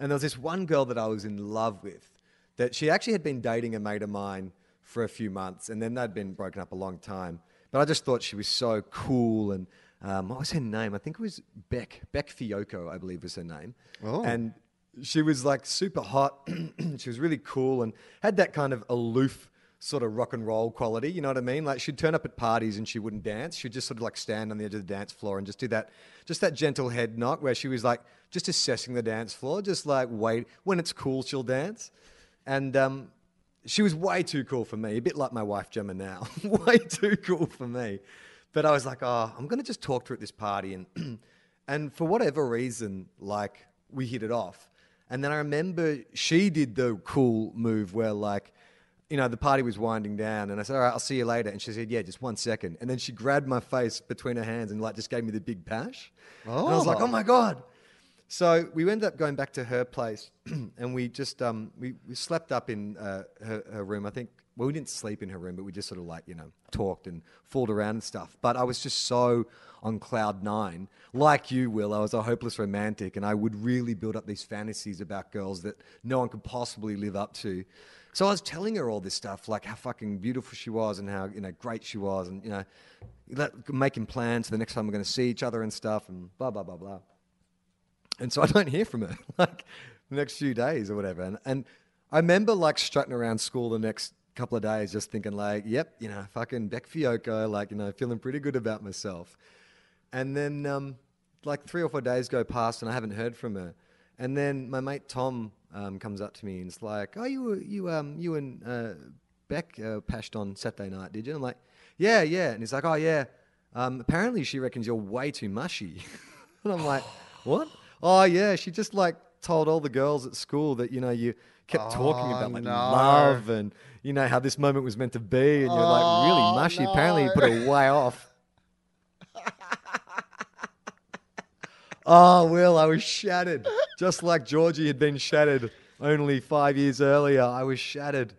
And there was this one girl that I was in love with that she actually had been dating a mate of mine for a few months and then they'd been broken up a long time. But I just thought she was so cool and um, what was her name? I think it was Beck. Beck Fiocco, I believe was her name. Oh. And she was like super hot. she was really cool and had that kind of aloof sort of rock and roll quality. You know what I mean? Like she'd turn up at parties and she wouldn't dance. She'd just sort of like stand on the edge of the dance floor and just do that, just that gentle head knock where she was like just assessing the dance floor, just like wait when it's cool, she'll dance. And um, she was way too cool for me, a bit like my wife Gemma now, way too cool for me. But I was like, oh, I'm gonna just talk to her at this party, and and for whatever reason, like we hit it off. And then I remember she did the cool move where like, you know, the party was winding down, and I said, all right, I'll see you later. And she said, yeah, just one second. And then she grabbed my face between her hands and like just gave me the big pash. And I was like, Oh. oh my god. So we ended up going back to her place, and we just um, we, we slept up in uh, her, her room. I think well, we didn't sleep in her room, but we just sort of like you know talked and fooled around and stuff. But I was just so on cloud nine, like you, Wil. I was a hopeless romantic, and I would really build up these fantasies about girls that no one could possibly live up to. So I was telling her all this stuff, like how fucking beautiful she was and how you know great she was, and you know, making plans for the next time we're going to see each other and stuff, and blah blah blah blah. And so I don't hear from her like the next few days or whatever. And, and I remember like strutting around school the next couple of days just thinking like, yep, you know, fucking Beck Fiocco, like, you know, feeling pretty good about myself. And then um, like three or four days go past and I haven't heard from her. And then my mate Tom um, comes up to me and is like, oh, you, you, um, you and uh, Beck uh, pashed on Saturday night, did you? I'm like, yeah, yeah. And he's like, oh, yeah. Um, apparently she reckons you're way too mushy. and I'm like, what? Oh, yeah. She just like told all the girls at school that, you know, you kept talking Oh, about like no. love and, you know, how this moment was meant to be. And you're like oh, really Oh, mushy. Apparently you put her way off. Oh, Wil, I was shattered. Just like Georgie had been shattered only five years earlier. I was shattered.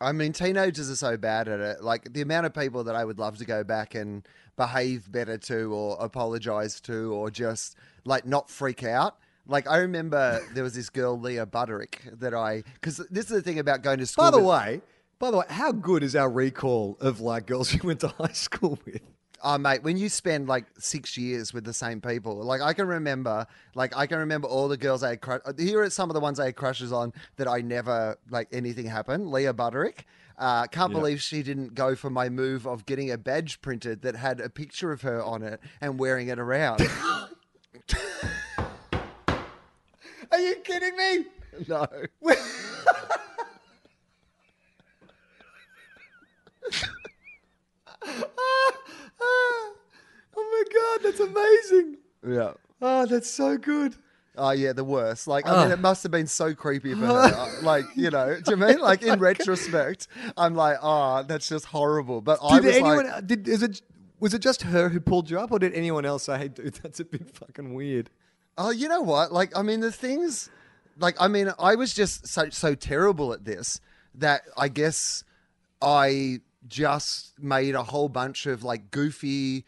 I mean, teenagers are so bad at it. Like the amount of people that I would love to go back and behave better to, or apologize to, or just like not freak out. Like I remember there was this girl Leah Butterick that I because this is the thing about going to school. By the that- way, by the way, how good is our recall of like girls you went to high school with? Oh, mate, when you spend like six years with the same people, like I can remember, like I can remember all the girls I had crush. Here are some of the ones I had crushes on that I never like anything happened. Leah Butterick. Uh, can't Yeah. believe she didn't go for my move of getting a badge printed that had a picture of her on it and wearing it around. Are you kidding me? no. oh my god, that's amazing. Yeah. Oh, that's so good. Oh yeah, the worst. Like I mean, Ah. it must have been so creepy for her. like you know, do you mean like in retrospect, I'm like, oh, that's just horrible. But I Did was anyone? like, did is it? Was it just her who pulled you up, or did anyone else say, "Hey, dude, that's a bit fucking weird"? Oh, you know what? Like, I mean, the things, like, I mean, I was just so so terrible at this that I guess I just made a whole bunch of like goofy,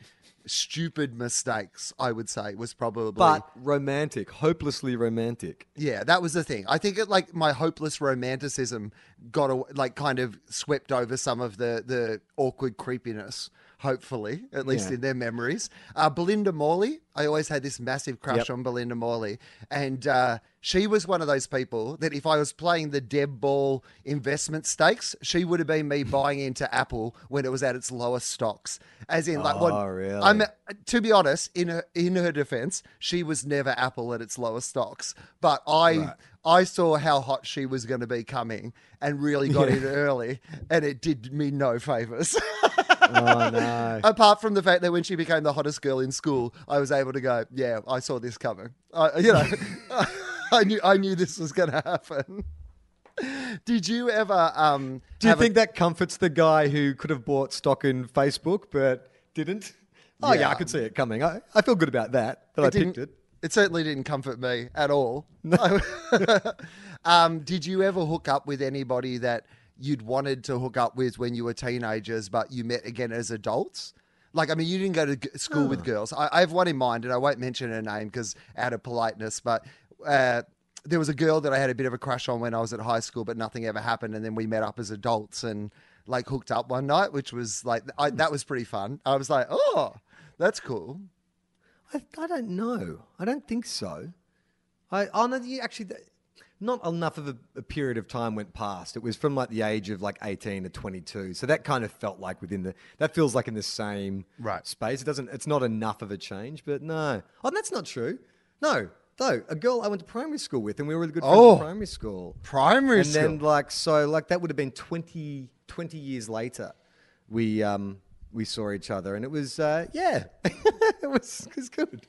stupid mistakes. I would say was probably, But romantic, hopelessly romantic. yeah, that was the thing. I think it like my hopeless romanticism got a, like kind of swept over some of the the awkward creepiness. Hopefully, at least Yeah. in their memories. Uh, Belinda Morley, I always had this massive crush Yep. on Belinda Morley, and uh, she was one of those people that if I was playing the Deb Ball investment stakes, she would have been me buying into Apple when it was at its lowest stocks. As in, like, what? Oh, really? I'm to be honest, in her in her defense, she was never Apple at its lowest stocks. But I Right. I saw how hot she was going to be coming and really got in early, and it did me no favors. Oh no. Apart from the fact that when she became the hottest girl in school, I was able to go, yeah, I saw this coming. I, you know, I knew I knew this was going to happen. Did you ever? Um, Do you have a- think that comforts the guy who could have bought stock in Facebook but didn't? Oh yeah, Yeah. I could see it coming. I, I feel good about that. That I didn't- picked it. It certainly didn't comfort me at all. No. um, did you ever hook up with anybody that you'd wanted to hook up with when you were teenagers, but you met again as adults? Like, I mean, you didn't go to school with girls. I, I have one in mind, and I won't mention her name because out of politeness, but. Uh, there was a girl that I had a bit of a crush on when I was at high school, but nothing ever happened. And then we met up as adults and like hooked up one night, which was like I, that was pretty fun. I was like, oh, that's cool. I, I don't know. I don't think so. I oh no, you actually not enough of a, a period of time went past. It was from like the age of like eighteen to twenty two. So that kind of felt like within the that feels like in the same Right. space. It doesn't. It's not enough of a change. But no, oh that's not true. No, though a girl I went to primary school with, and we were really good friends Oh. in primary school. Primary and school. And then like so like that would have been 20, 20 years later. We um we saw each other, and it was uh, yeah, it was it was good.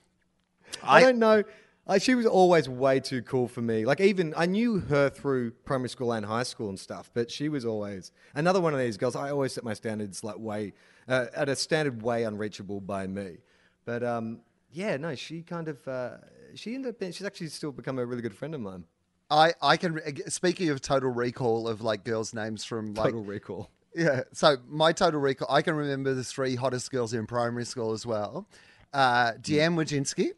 I, I- don't know. I, she was always way too cool for me. Like even I knew her through primary school and high school and stuff, but she was always another one of these girls. I always set my standards like way uh, at a standard way unreachable by me. But um, yeah, no, she kind of uh, she ended up being, she's actually still become a really good friend of mine. I, I can speaking of total recall of like girls' names from like Total recall. yeah. So my total recall, I can remember the three hottest girls in primary school as well. Uh, Deanne Wojcinski,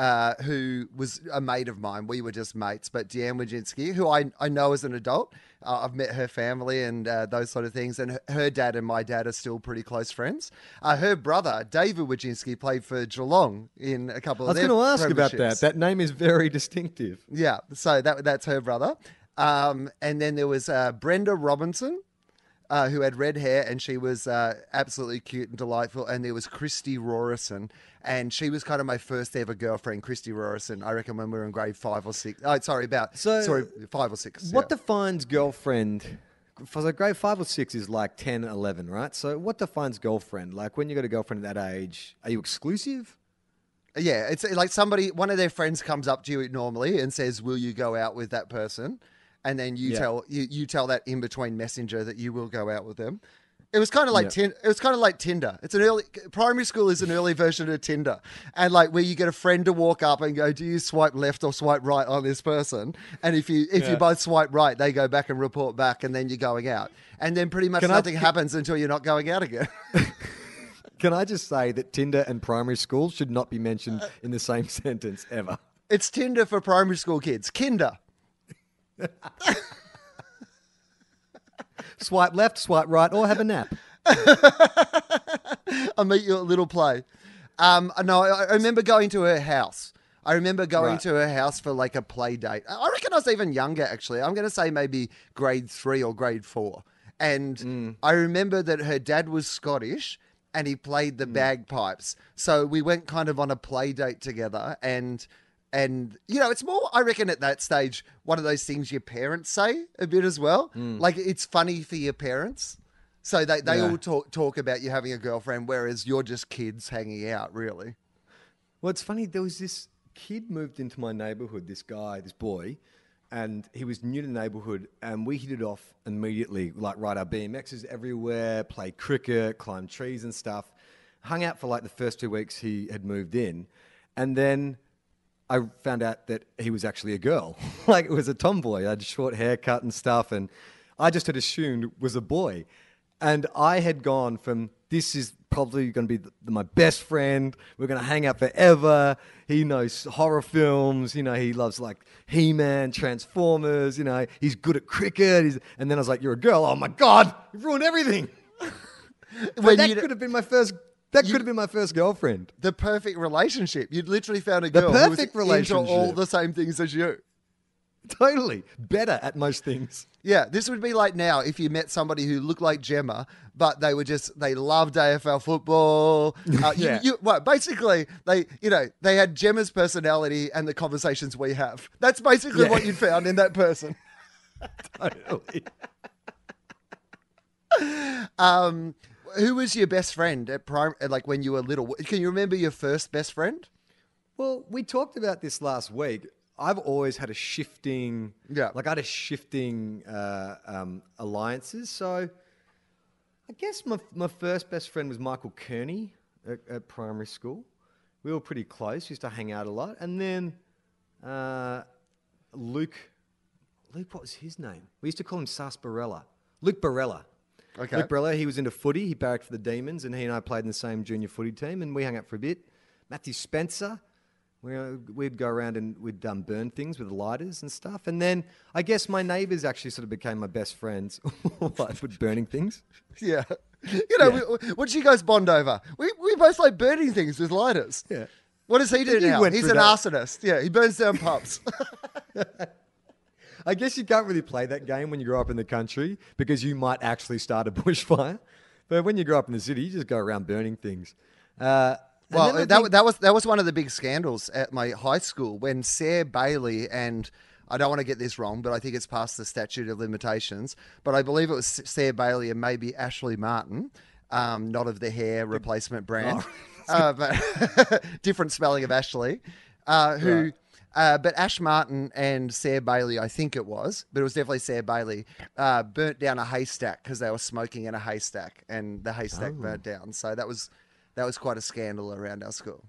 uh, who was a mate of mine. We were just mates, but Deanne Wojcinski, who I, I know as an adult, uh, I've met her family and uh, those sort of things, and her, her dad and my dad are still pretty close friends. Uh, her brother, David Wojcinski, played for Geelong in a couple of I was going to ask about that. That name is very distinctive. Yeah, so that that's her brother. Um, and then there was uh, Brenda Robinson, uh, who had red hair, and she was uh, absolutely cute and delightful. And there was Christy Rorison, and she was kind of my first ever girlfriend, Christy Rorison. I reckon when we were in grade five or six. Oh, sorry, about So, sorry, five or six. What yeah. defines girlfriend? For so grade five or six is like 10, 11, right? So what defines girlfriend? Like when you got a girlfriend at that age, are you exclusive? Yeah, it's like somebody, one of their friends comes up to you normally and says, "Will you go out with that person?" And then you Yeah. tell you, you tell that in between messenger that you will go out with them. It was kind of like Yeah. tin, it was kind of like Tinder. It's an early primary school is an early version of Tinder, and like where you get a friend to walk up and go, "Do you swipe left or swipe right on this person?" And if you if you both swipe right, they go back and report back, and then you're going out, and then pretty much Can I- nothing happens until you're not going out again. Can I just say that Tinder and primary school should not be mentioned uh, in the same sentence ever? it's Tinder for primary school kids, Kinder. Swipe left, swipe right, or have a nap. I'll meet you at Little Play. Um, no, I, I remember going to her house. I remember going Right. to her house for like a play date. I reckon I was even younger, actually. I'm going to say maybe grade three or grade four. And Mm. I remember that her dad was Scottish and he played Mm. the bagpipes. So we went kind of on a play date together and. And you know, it's more. I reckon at that stage, one of those things your parents say a bit as well. Like it's funny for your parents, so they, they Mm. Yeah. all talk talk about you having a girlfriend, whereas you're just kids hanging out, really. Well, it's funny. There was this kid moved into my neighborhood. This guy, this boy, and he was new to the neighborhood, and we hit it off immediately. Like, ride our BMXs everywhere, play cricket, climb trees and stuff. hung out for like the first two weeks he had moved in, and then I found out that he was actually a girl. like it was a tomboy. I had short haircut and stuff, and I just had assumed was a boy. And I had gone from this is probably going to be the, my best friend. We're going to hang out forever. He knows horror films. You know, he loves like He Man, Transformers. You know, he's good at cricket. He's, and then I was like, "You're a girl. Oh my god, you've ruined everything." That you- could have been my first. That could have been my first girlfriend. The perfect relationship. You'd literally found a The girl who was perfect into all the same things as you. Totally better at most things. Yeah, this would be like now if you met somebody who looked like Gemma, but they were just they loved AFL football. Uh, you- Yeah. you, well, basically, they you know they had Gemma's personality and the conversations we have. That's basically Yeah. what you found in that person. Totally. Um, who was your best friend at prime? Like when you were little? Can you remember your first best friend? Well, we talked about this last week. I've always had a shifting, Yeah. like I had a shifting uh, um, alliances. So I guess my, my first best friend was Michael Kearney at, at primary school. We were pretty close, used to hang out a lot. And then uh, Luke, Luke, what was his name? We used to call him Sarsaparilla. Luke Barella. Okay. Luke Barella, he was into footy. He barracked for the Demons, and he and I played in the same junior footy team, and we hung out for a bit. Matthew Spencer, we, uh, we'd go around and we'd um, burn things with lighters and stuff. And then I guess my neighbours actually sort of became my best friends with burning things. Yeah. You know, we, what did you guys bond over? We, we both like burning things with lighters. Yeah. What does he do You now? He's an that. arsonist. Yeah, he burns down pubs. I guess you can't really play that game when you grow up in the country because you might actually start a bushfire. But when you grow up in the city, you just go around burning things. Uh, Well, that, that was that was one of the big scandals at my high school when Sarah Bailey and I don't want to get this wrong, but I think it's past the statute of limitations. But I believe it was Sarah Bailey and maybe Ashley Martin, um, not of the hair replacement brand, uh, but different spelling of Ashley, uh, who. Right. Uh, but Ash Martin and Sarah Bailey, I think it was, but it was definitely Sarah Bailey, uh, burnt down a haystack because they were smoking in a haystack, and the haystack burnt down. So that was that was quite a scandal around our school.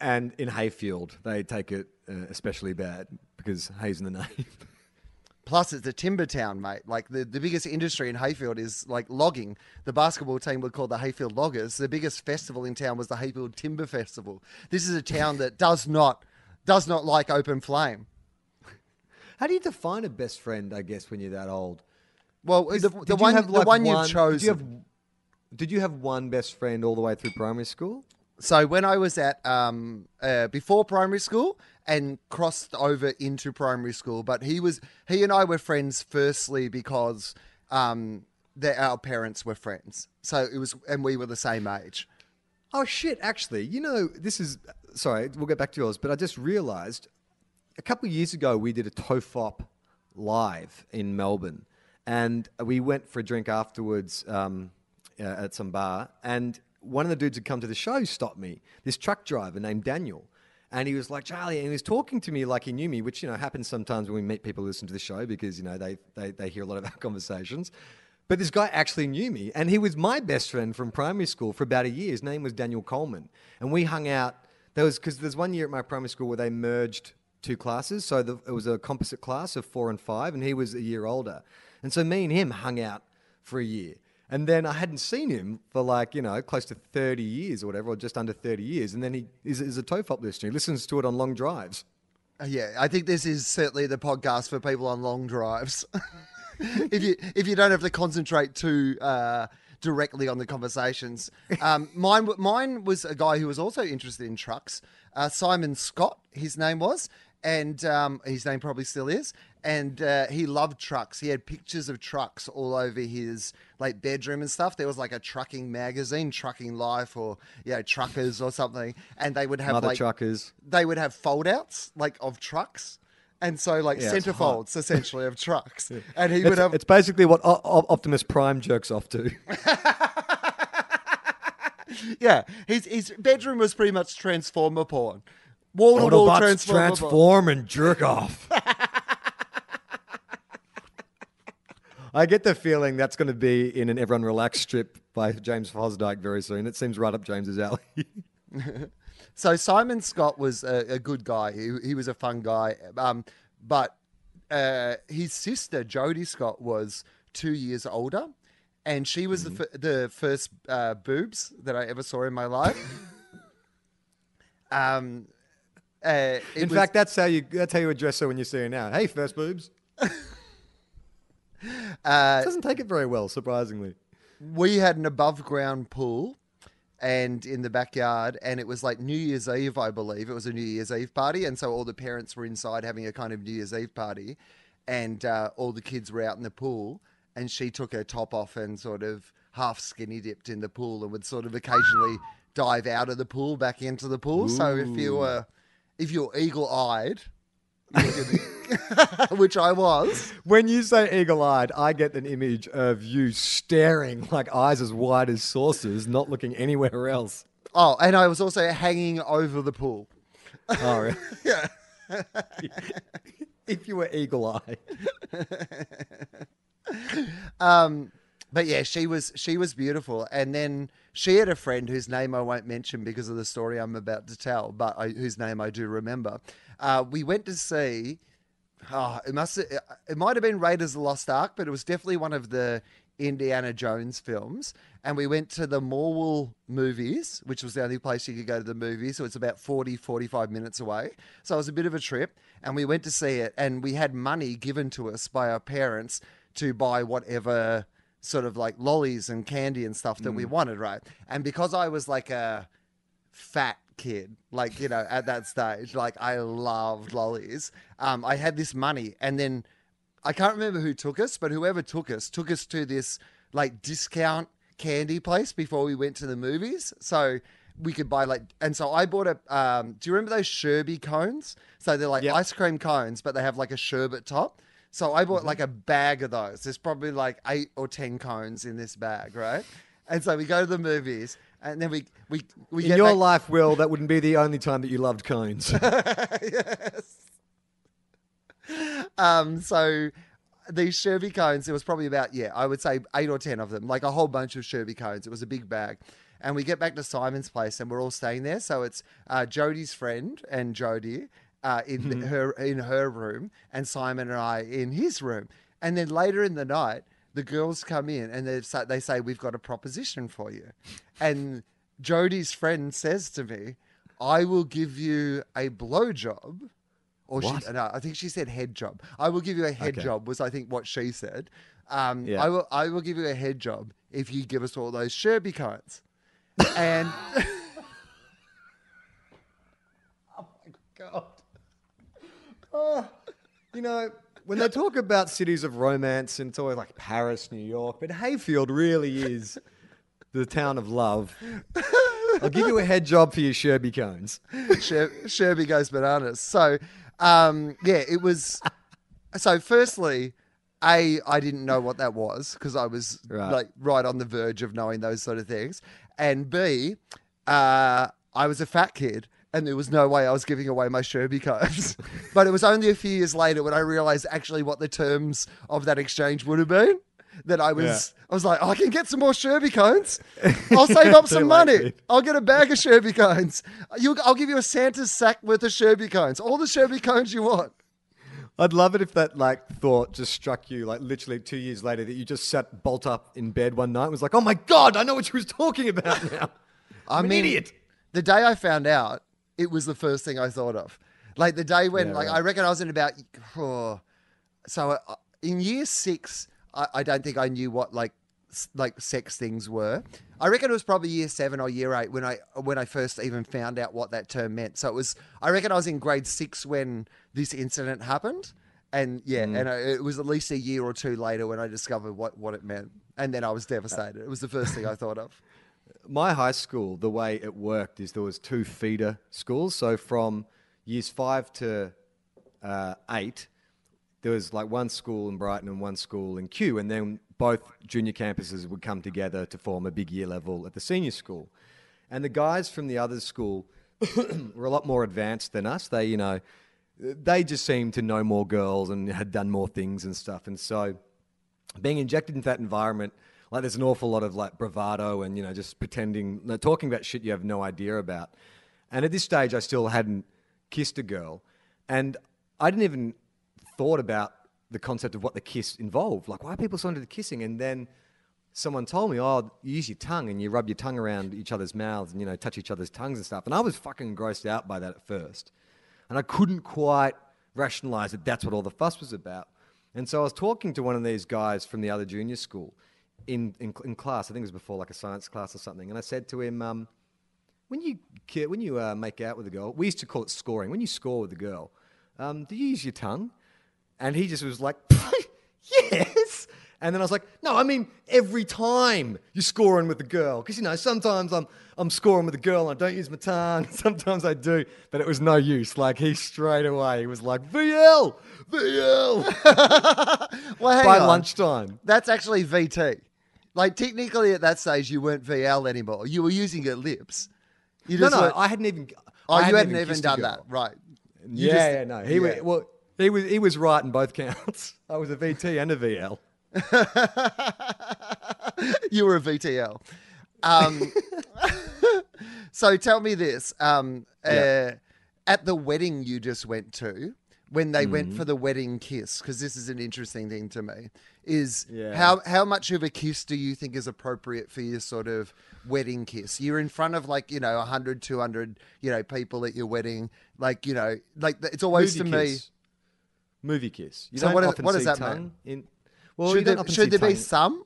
And in Heyfield, they take it uh, especially bad because hay's in the name. Plus, it's a timber town, mate. Like the, the biggest industry in Heyfield is like logging. The basketball team were called the Heyfield Loggers. The biggest festival in town was the Heyfield Timber Festival. This is a town that does not does not like open flame. How do you define a best friend, I guess, when you're that old? Well, the, did the you one have, the like, one one- you've chosen. Did you, have, did you have one best friend all the way through primary school? So when I was at um, uh, before primary school and crossed over into primary school, but he was he and I were friends firstly because um, that our parents were friends. So it was, and we were the same age. Oh shit! Actually, you know, this is sorry. We'll get back to yours, but I just realised a couple of years ago we did a Tofop live in Melbourne, and we went for a drink afterwards um, uh, at some bar, and one of the dudes who come to the show stopped me. This truck driver named Daniel. And he was like, Charlie, and he was talking to me like he knew me, which, you know, happens sometimes when we meet people who listen to the show because, you know, they, they, they hear a lot of our conversations. But this guy actually knew me, and he was my best friend from primary school for about a year. His name was Daniel Coleman, and we hung out. There was because there's one year at my primary school where they merged two classes, so the, it was a composite class of four and five, and he was a year older, and so me and him hung out for a year. And then I hadn't seen him for like, you know, close to 30 years or whatever, or just under 30 years. And then he is, is a Tofop listener. He listens to it on long drives. Uh, Yeah, I think this is certainly the podcast for people on long drives. if you if you don't have to concentrate too uh, directly on the conversations, um, mine mine was a guy who was also interested in trucks. Uh, Simon Scott, his name was, and um, his name probably still is. And uh, he loved trucks. He had pictures of trucks all over his like bedroom and stuff. There was like a trucking magazine, Trucking Life, or you know, Truckers or something. And they would have Mother like truckers. they would have foldouts like of trucks. And so like Yeah, it's center folds essentially of trucks. And he It's, would have it's basically what o- O- Optimus Prime jerks off to. yeah, his his bedroom was pretty much transformer porn. Wall to wall transformer porn. and jerk off. I get the feeling that's going to be in an Everyone Relax strip by James Fosdyke very soon. It seems right up James's alley. So Simon Scott was a, a good guy. He, he was a fun guy. Um, but uh, his sister Jodie Scott was two years older, and she was the f- the first uh, boobs that I ever saw in my life. um, uh, in was- fact, that's how you that's how you address her when you see her now. Hey, first boobs. uh, Doesn't take it very well, surprisingly. we had an above ground pool and in the backyard and it was like new year's eve i believe. It was a new year's eve party and so all the parents were inside having a kind of new year's eve party and uh, all the kids were out in the pool and she took her top off and sort of half skinny dipped in the pool and would sort of occasionally dive out of the pool back into the pool. So if you were if you're eagle-eyed which i was When you say eagle-eyed, I get an image of you staring like eyes as wide as saucers, not looking anywhere else. oh and i was also hanging over the pool Oh, really? yeah. if you were eagle-eyed. Um, but yeah, she was she was beautiful, and then she had a friend whose name I won't mention because of the story I'm about to tell, but I, whose name I do remember. Uh, we went to see. Oh, it must it might have been Raiders of the Lost Ark, but it was definitely one of the Indiana Jones films. And we went to the Morwell movies, which was the only place you could go to the movies. So it's about 40, 45 minutes away. So it was a bit of a trip. And we went to see it, and we had money given to us by our parents to buy whatever sort of like lollies and candy and stuff that we wanted, right? And because I was like a fat kid, like, you know, at that stage, like I loved lollies, um, I had this money. And then I can't remember who took us, but whoever took us took us to this like discount candy place before we went to the movies. So we could buy like, and so I bought a. Um, do you remember those Sherby cones? So they're like Yep. ice cream cones, but they have like a sherbet top. So I bought like a bag of those. There's probably like eight or ten cones in this bag, right? And so we go to the movies, and then we we we In get your back- life, Wil, that wouldn't be the only time that you loved cones. yes. Um, so these Sherby cones, there was probably about, yeah, I would say eight or 10 of them, like a whole bunch of Sherby cones. It was a big bag. And we get back to Simon's place and we're all staying there. So it's uh, Jodie's friend and Jodie uh, in her in her room and Simon and I in his room. And then later in the night, the girls come in and they say, they say, We've got a proposition for you. And Jodie's friend says to me, I will give you a blowjob. Or she, no, I think she said head job. I will give you a head Okay. job was I think what she said. Um, Yeah. I will I will give you a head job if you give us all those Sherby cones. And oh my God. Oh, you know, when they talk about cities of romance, and it's always like Paris, New York, but Heyfield really is the town of love. I'll give you a head job for your Sherby cones. Sher- Sherby goes bananas. So, um, yeah, it was. So, firstly, a I didn't know what that was because I was Right. like right on the verge of knowing those sort of things, and B, uh, I was a fat kid. And there was no way I was giving away my Sherby cones. but it was only a few years later when I realized actually what the terms of that exchange would have been. That I was, I was like, oh, I can get some more Sherby cones. I'll save up some money. dude. I'll get a bag of Sherby cones. You, I'll give you a Santa's sack worth of Sherby cones. All the Sherby cones you want. I'd love it if that like thought just struck you like literally two years later that you just sat bolt up in bed one night and was like, oh my God, I know what she was talking about now. I I'm an mean, idiot. The day I found out, it was the first thing I thought of. Like the day when, Yeah, like, right. I reckon I was in about, oh, so uh, in year six, I, I don't think I knew what like like sex things were. I reckon it was probably year seven or year eight when I when I first even found out what that term meant. So it was. I reckon I was in grade six when this incident happened, and yeah, Mm. and I, it was at least a year or two later when I discovered what what it meant, and then I was devastated. It was the first thing I thought of. My high school, the way it worked is there was two feeder schools. So from years five to uh, eight, there was like one school in Brighton and one school in Kew, and then both junior campuses would come together to form a big year level at the senior school. And the guys from the other school were a lot more advanced than us. They, you know, they just seemed to know more girls and had done more things and stuff. And so being injected into that environment, like there's an awful lot of like bravado and you know just pretending, like, talking about shit you have no idea about. And at this stage, I still hadn't kissed a girl, and I didn't even thought about the concept of what the kiss involved. Like, why are people so into the kissing? And then someone told me, oh, you use your tongue and you rub your tongue around each other's mouths and, you know, touch each other's tongues and stuff. And I was fucking grossed out by that at first. And I couldn't quite rationalize that that's what all the fuss was about. And so I was talking to one of these guys from the other junior school in, in, in class. I think it was before like a science class or something. And I said to him, um, when you, when you uh, make out with a girl, we used to call it scoring. When you score with a girl, um, do you use your tongue? And he just was like, yes. And then I was like, no, I mean every time you're scoring with a girl. Because, you know, sometimes I'm, I'm scoring with a girl and I don't use my tongue. Sometimes I do. But it was no use. Like, he straight away, he was like, VL, VL. Well, By on. lunchtime. That's actually VT. Like technically, at that stage, you weren't VL anymore. You were using your lips. You No, just no, weren't- I hadn't even. oh, I you hadn't even a done that, right? You Yeah, just- yeah, no. He yeah. Was, well, he was he was right in both counts. I was a VT and a VL. you were a VTL. Um, so tell me this: um, Yeah. uh, at the wedding you just went to, when they went Mm-hmm. for the wedding kiss, because this is an interesting thing to me, is Yeah. how how much of a kiss do you think is appropriate for your sort of wedding kiss? You're in front of like you know 100, 200, you know people at your wedding, like you know, like it's always Movie to me. Movie kiss. You So don't what is- often what does see that mean? tongue In, well, should there, should there be some?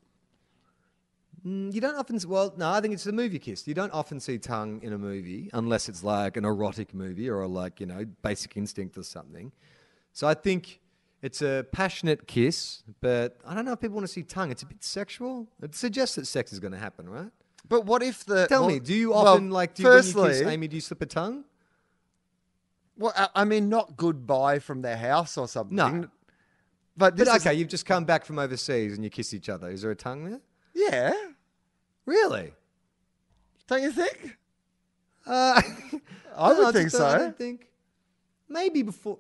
Mm, You don't often. Well, no, I think it's a movie kiss. You don't often see tongue in a movie unless it's like an erotic movie or like you know Basic Instinct or something. So I think it's a passionate kiss, but I don't know if people want to see tongue. It's a bit sexual. It suggests that sex is going to happen, right? But what if the Tell well- me, do you well, often like? Do you, when you kiss Amy, do you slip a tongue? Well, I- I mean, not goodbye from their house or something. No. But this But is- okay, you've just come back from overseas and you kiss each other. Is there a tongue there? yeah, Really? don't you think? Uh, I would think uh, I so. don't think maybe before.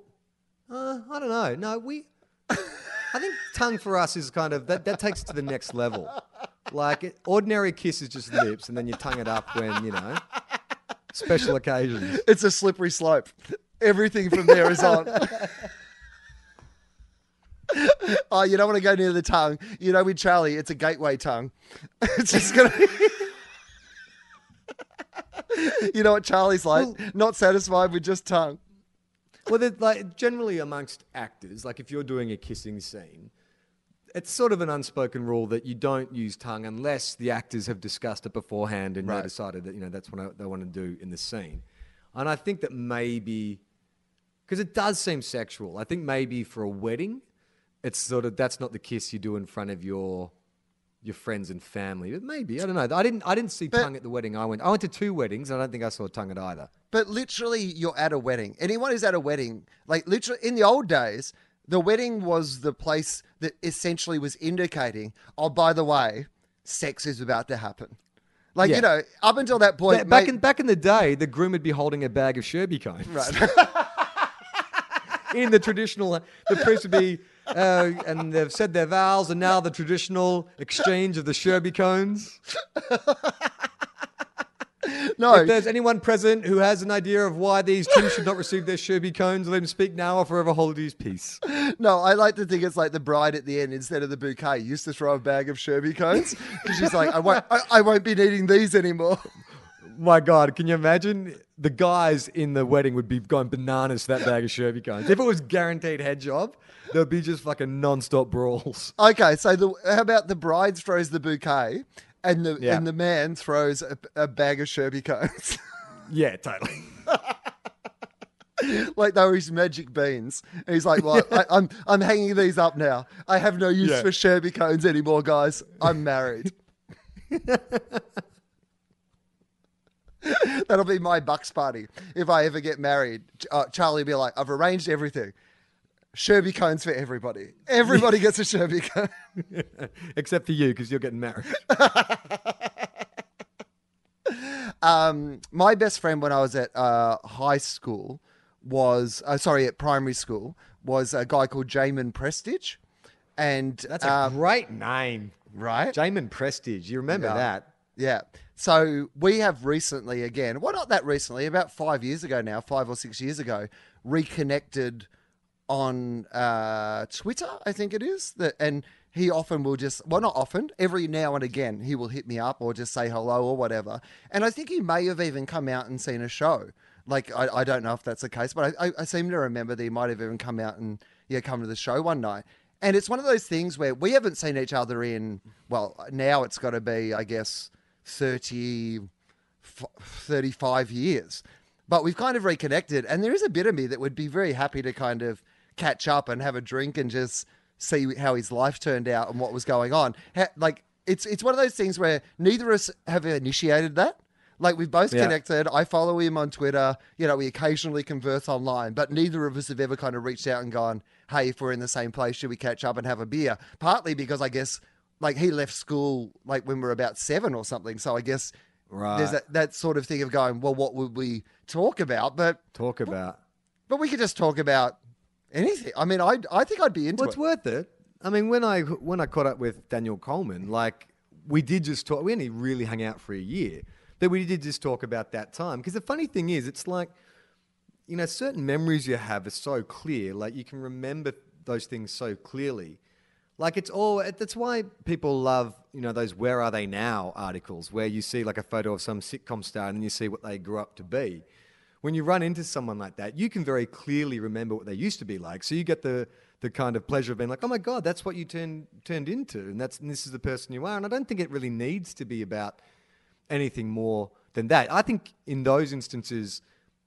Uh, I don't know. No, we. I think tongue for us is kind of that. That takes it to the next level. Like it, ordinary kiss is just lips, and then you tongue it up when you know special occasions. It's a slippery slope. Everything from there is on. oh, you don't want to go near the tongue. You know, with Charlie, it's a gateway tongue. It's just gonna. you know what Charlie's like? Well- Not satisfied with just tongue. Well, like generally amongst actors, like if you're doing a kissing scene, it's sort of an unspoken rule that you don't use tongue unless the actors have discussed it beforehand and Right. they decided that you know that's what I- they want to do in the scene. And I think that maybe because it does seem sexual. I think maybe for a wedding, it's sort of that's not the kiss you do in front of your your friends and family. But maybe I don't know. I didn't I didn't see But- tongue at the wedding I went. I went to two weddings. I don't think I saw tongue at either. But literally, you're at a wedding. Anyone who's at a wedding, like literally in the old days, the wedding was the place that essentially was indicating, oh, by the way, sex is about to happen. Like, Yeah. you know, up until that point, back mate- in back in the day, the groom would be holding a bag of Sherby cones. Right. in the traditional, the priest would be, uh, and they've said their vows, and now the traditional exchange of the Sherby cones. no, If there's anyone present who has an idea of why these two should not receive their Sherby cones, let him speak now or forever hold his peace. no, I like to think it's like the bride at the end instead of the bouquet used to throw a bag of Sherby cones because she's like, I won't, I, I won't be needing these anymore. My God, can you imagine? The guys in the wedding would be going bananas for that bag of Sherby cones. If it was guaranteed head job, there'd be just fucking non-stop brawls. Okay, so the how about the bride throws the bouquet, and the Yeah. and the man throws a, a bag of Sherby cones. Yeah, totally. like they were his magic beans. And he's like, "Well, I, I'm I'm hanging these up now. I have no use Yeah. for Sherby cones anymore, guys. I'm married." That'll be my bucks party if I ever get married. Uh, Charlie will be like, "I've arranged everything. Sherby cones for everybody. Everybody gets a Sherby cone." Except for you, because you're getting married. um, my best friend when I was at uh, high school was, uh, sorry, at primary school, was a guy called Jamin Prestige. and That's a um, great name. right. Jamin Prestige. You remember Yeah. that? Yeah. So we have recently, again, well, not that recently, about five years ago now, five or six years ago, reconnected on uh, Twitter, I think it is. That and he often will just, well, not often, every now and again, he will hit me up or just say hello or whatever. And I think he may have even come out and seen a show. Like I, I don't know if that's the case, but I, I, I seem to remember that he might have even come out and yeah, come to the show one night. And it's one of those things where we haven't seen each other in well, now it's got to be, I guess, 30, 35 years. But we've kind of reconnected, and there is a bit of me that would be very happy to kind of catch up and have a drink and just see how his life turned out and what was going on. Like it's it's one of those things where neither of us have initiated that. Like we've both Yeah. connected. I follow him on Twitter. You know, we occasionally converse online, but neither of us have ever kind of reached out and gone, "Hey, if we're in the same place, should we catch up and have a beer?" Partly because I guess like he left school like when we were about seven or something. So I guess Right. there's that, that sort of thing of going, well, what would we talk about? But Talk about. but we could just talk about anything. I mean, I I think I'd be into Well, it's it. worth it. I mean, when I when I caught up with Daniel Coleman, like we did just talk. We only really hung out for a year, but we did just talk about that time. Because the funny thing is, it's like you know, certain memories you have are so clear. Like you can remember those things so clearly. Like it's all. That's why people love you know those "Where Are They Now" articles, where you see like a photo of some sitcom star and you see what they grew up to be. When you run into someone like that, you can very clearly remember what they used to be like. So you get the the kind of pleasure of being like, "Oh my god, that's what you turned turned into, and that's and this is the person you are." And I don't think it really needs to be about anything more than that. I think in those instances,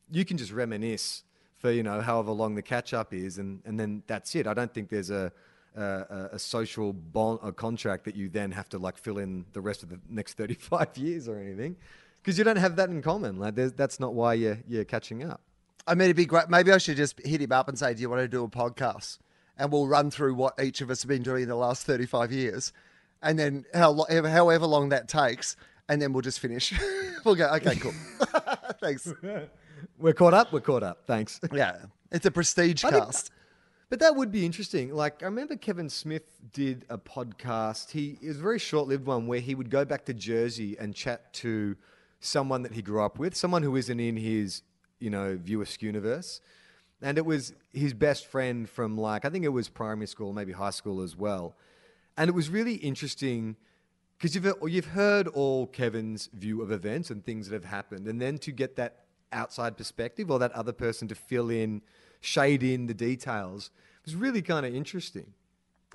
you can just reminisce for you know however long the catch up is, and and then that's it. I don't think there's a a, a- social bond, a contract that you then have to like fill in the rest of the next 35 years or anything, because you don't have that in common. Like that's not why you're you're catching up. I mean, it'd be great. Maybe I should just hit him up and say, "Do you want to do a podcast?" And we'll run through what each of us have been doing in the last thirty-five years, and then how lo- however long that takes, and then we'll just finish. we'll go. Okay, cool. Thanks. We're caught up. We're caught up. Thanks. Yeah, it's a prestige I cast. But that would be interesting. Like I remember Kevin Smith did a podcast. He it was a very short-lived one where he would go back to Jersey and chat to someone that he grew up with, someone who isn't in his, you know, View Askew universe. And it was his best friend from like I think it was primary school, maybe high school as well. And it was really interesting because you've you've heard all Kevin's view of events and things that have happened, and then to get that outside perspective or that other person to fill in, shade in the details It was really kind of interesting.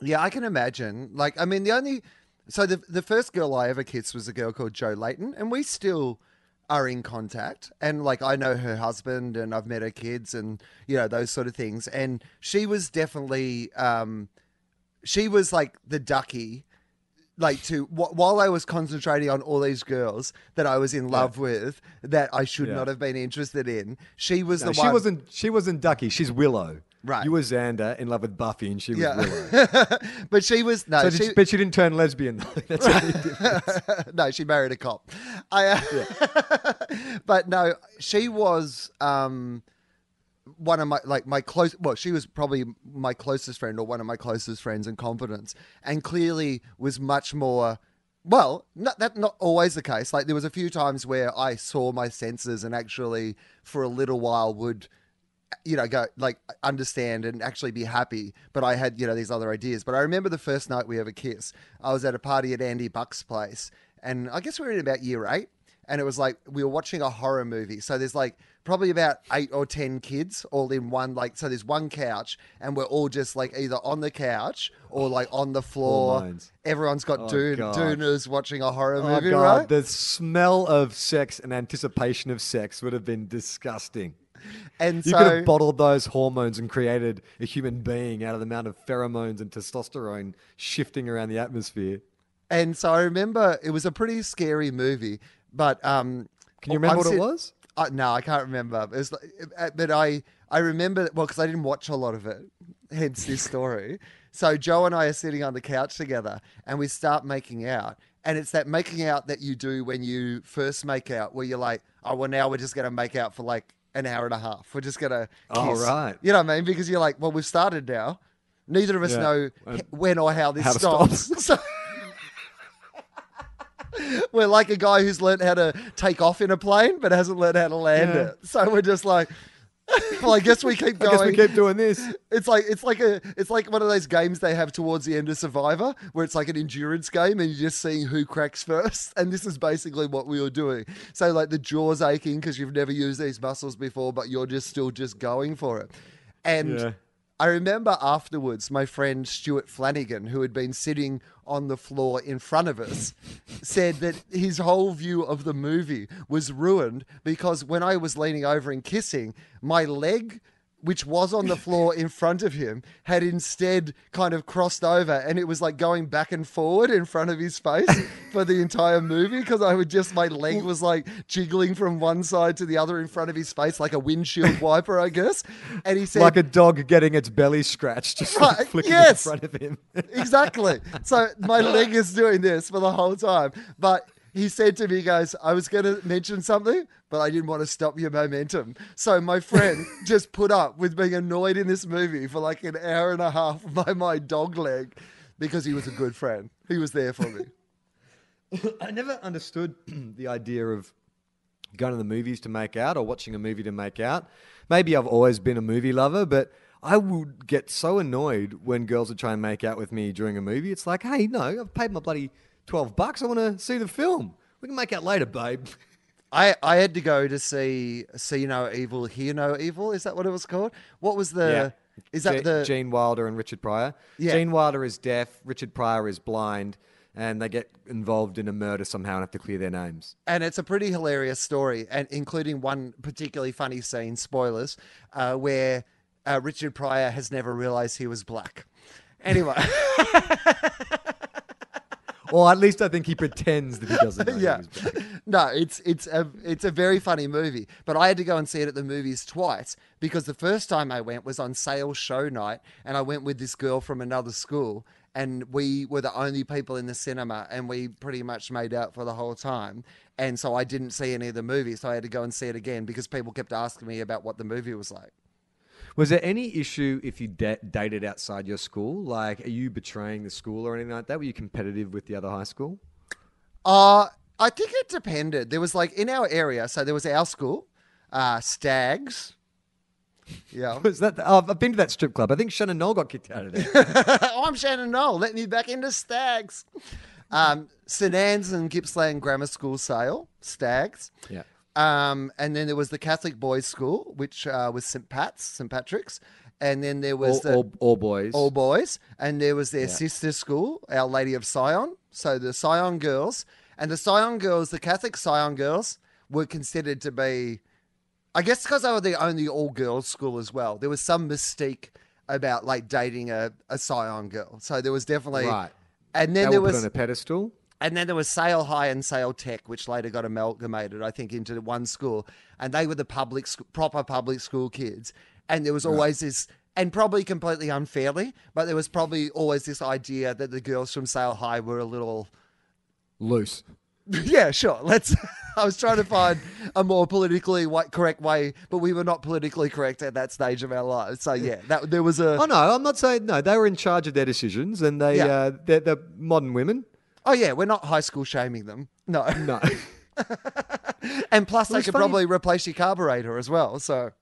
Yeah, I can imagine. Like, I mean, the only so the the first girl I ever kissed was a girl called Joe Layton, and we still are in contact. And like, I know her husband, and I've met her kids, and you know those sort of things. And she was definitely, um, she was like the ducky. Like to wh- while I was concentrating on all these girls that I was in love with, that I should Yeah. not have been interested in. She was No, the she one. wasn't. She wasn't Ducky. She's Willow. Right. You were Xander in love with Buffy, and she was Yeah. Willow. but she was no. So she, did- but she didn't turn lesbian. though. That's a big difference. no, she married a cop. I, uh, but no, she was um, one of my like my close. Well, she was probably my closest friend or one of my closest friends in confidence, and clearly was much more. Well, not, that not always the case. Like there was a few times where I saw my senses and actually, for a little while, would you know, go like understand and actually be happy. But I had, you know, these other ideas. But I remember the first night we ever kissed. I was at a party at Andy Buck's place, and I guess we were in about year eight. And it was like we were watching a horror movie. So there's like probably about eight or ten kids all in one. Like so, there's one couch, and we're all just like either on the couch or like on the floor. Everyone's got Oh, dune, God. doonas watching a horror Oh movie, god, right? the smell of sex and anticipation of sex would have been disgusting. And You so could have bottled those hormones and created a human being out of the amount of pheromones and testosterone shifting around the atmosphere. and so I remember it was a pretty scary movie. But um, Can you remember I'm what it was? Uh, no, I can't remember. It was, like- uh, but I I remember well because I didn't watch a lot of it. Hence this story. So Joe and I are sitting on the couch together, and we start making out. And it's that making out that you do when you first make out, where you're like, oh well, now we're just gonna make out for like an hour and a half. We're just gonna kiss. Oh, right. You know what I mean? Because you're like, well, we've started now. Neither of us Yeah. know when or how this how to stop. stops. So- we're like a guy who's learned how to take off in a plane but hasn't learned how to land Yeah. it. So we're just like, well, I guess we keep I going. guess we keep doing this. It's like it's like a it's like one of those games they have towards the end of Survivor, where it's like an endurance game and you're just seeing who cracks first. And this is basically what we were doing. So like the jaws aching because you've never used these muscles before, but you're just still just going for it. And Yeah. I remember afterwards, my friend Stuart Flanagan, who had been sitting on the floor in front of us, said that his whole view of the movie was ruined because when I was leaning over and kissing, my leg, which was on the floor in front of him, had instead kind of crossed over and it was like going back and forward in front of his face for the entire movie because I would just, my leg was like jiggling from one side to the other in front of his face like a windshield wiper, I guess. And he said, Like a dog getting its belly scratched, just like flicking yes. in front of him. exactly. So my leg is doing this for the whole time. But he said to me, goes, I was going to mention something, but I didn't want to stop your momentum. So my friend just put up with being annoyed in this movie for like an hour and a half by my dog leg because he was a good friend. He was there for me. I never understood the idea of going to the movies to make out or watching a movie to make out. Maybe I've always been a movie lover, but I would get so annoyed when girls would try and make out with me during a movie. It's like, hey, no, I've paid my bloody 12 bucks. I want to see the film. We can make out later, babe. I, I had to go to see See No Evil, Hear No Evil. Is that what it was called? What was the. Is that Ge- the. Gene Wilder and Richard Pryor? Yeah. Gene Wilder is deaf, Richard Pryor is blind, and they get involved in a murder somehow and have to clear their names. and it's a pretty hilarious story, and including one particularly funny scene. Spoilers, uh, where uh, Richard Pryor has never realized he was black. Anyway, Or at least I think he pretends that he doesn't yeah, no, it's it's a it's a very funny movie. But I had to go and see it at the movies twice because the first time I went was on sales show night, and I went with this girl from another school, and we were the only people in the cinema, and we pretty much made out for the whole time. And so I didn't see any of the movies, so I had to go and see it again because people kept asking me about what the movie was like. Was there any issue if you da- dated outside your school? Like, are you betraying the school or anything like that? Were you competitive with the other high school? Uh, I think it depended. There was like in our area, so there was our school, uh, Stags. Yeah. Was that? Oh, I've been to that strip club. I think Shannon Noll got kicked out of there. oh, I'm Shannon Noll. Let me back into Stags. Um, St Anne's and Gippsland Grammar School Sale, Stags. yeah. Um, and then there was the Catholic Boys School, which uh, was St Pat's, St Patrick's. And then there was All, the all, all boys. all boys, and there was their Yeah. sister school, Our Lady of Sion. So the Sion girls, and the Sion girls, the Catholic Sion girls, were considered to be, I guess, because they were the only all girls school as well. There was some mystique about like dating a, a Sion girl. So there was definitely Right. And they then were there was on a pedestal. And then there was Sale High and Sale Tech, which later got amalgamated, I think, into one school. And they were the public, proper public school kids. And there was always this, and probably completely unfairly, but there was probably always this idea that the girls from Sale High were a little, Loose. yeah, sure. Let's. I was trying to find a more politically correct way, but we were not politically correct at that stage of our lives. So yeah, that there was a. Oh no, I'm not saying no. They were in charge of their decisions, and they Yeah. uh, they're, they're modern women. Oh yeah, we're not high school shaming them. No. No, And plus, they could funny- probably replace your carburetor as well. So.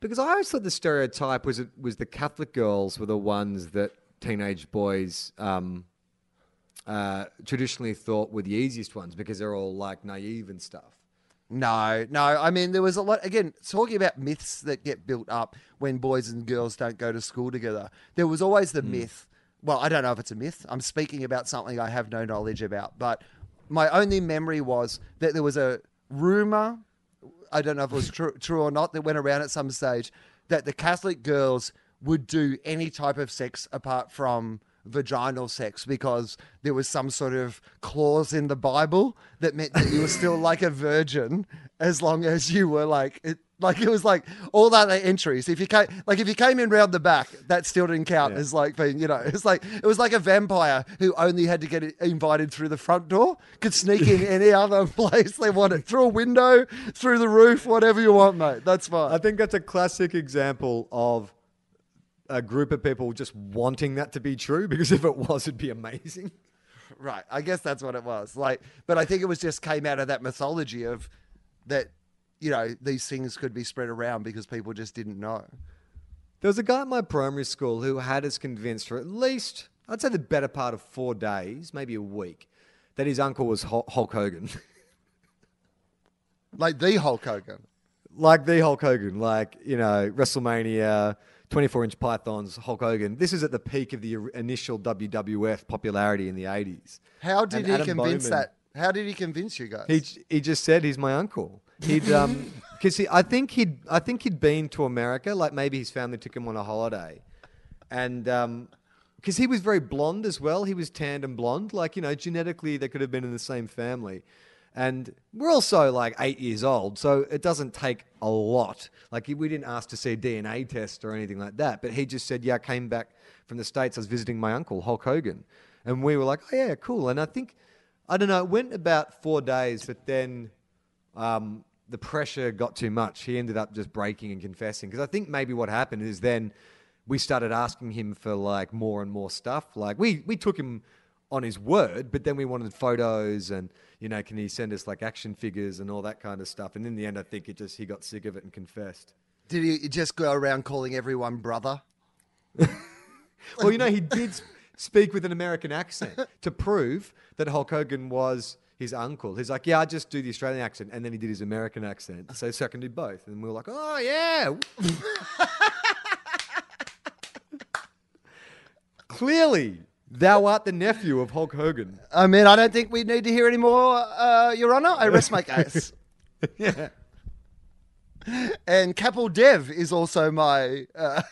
because I always thought the stereotype was it was the Catholic girls were the ones that teenage boys um, uh, traditionally thought were the easiest ones because they're all like naive and stuff. No, no. I mean, there was a lot. Again, talking about myths that get built up when boys and girls don't go to school together. There was always the myth. Well, I don't know if it's a myth. I'm speaking about something I have no knowledge about. But my only memory was that there was a rumor. I don't know if it was true, true or not. That went around at some stage that the Catholic girls would do any type of sex apart from vaginal sex because there was some sort of clause in the Bible that meant that you were still like a virgin as long as you were like it, like it was like all that entries. If you came like if you came in round the back, that still didn't count Yeah. as like being you know it's like it was like a vampire who only had to get invited through the front door could sneak in any other place they wanted through a window, through the roof, whatever you want, mate. That's fine. I think that's a classic example of a group of people just wanting that to be true because if it was, it'd be amazing. Right. I guess that's what it was. Like, but I think it was just came out of that mythology of that, you know, these things could be spread around because people just didn't know. There was a guy at my primary school who had us convinced for at least, I'd say the better part of four days, maybe a week, that his uncle was Hulk Hogan. Like the Hulk Hogan. like the Hulk Hogan, like, you know, WrestleMania, 24 inch pythons, Hulk Hogan. This is at the peak of the initial WWF popularity in the 80s. How did And he Adam convince Bowman- that? How did he convince you guys? He he just said he's my uncle. He'd um because he I think he'd I think he'd been to America. Like maybe his family took him on a holiday, and um because he was very blonde as well. He was tanned and blonde. Like you know genetically they could have been in the same family. And we're also like eight years old, so it doesn't take a lot. Like we didn't ask to see a DNA test or anything like that. But he just said, "Yeah, I came back from the states. I was visiting my uncle Hulk Hogan," and we were like, "Oh yeah, cool." And I think I don't know. It went about four days, but then um, the pressure got too much. He ended up just breaking and confessing. Because I think maybe what happened is then we started asking him for like more and more stuff. Like we we took him on his word, but then we wanted photos and you know, can he send us like action figures and all that kind of stuff. And in the end, I think it just he got sick of it and confessed. did he just go around calling everyone brother? Well, you know, he did speak with an American accent to prove that Hulk Hogan was his uncle. He's like, yeah, I just do the Australian accent, and then he did his American accent, so, so I can do both. And we were like, oh yeah. Clearly, thou art the nephew of Hulk Hogan. I mean, I don't think we need to hear any more, uh, Your Honour. I rest my case. yeah. and Capel Dev is also my. Uh,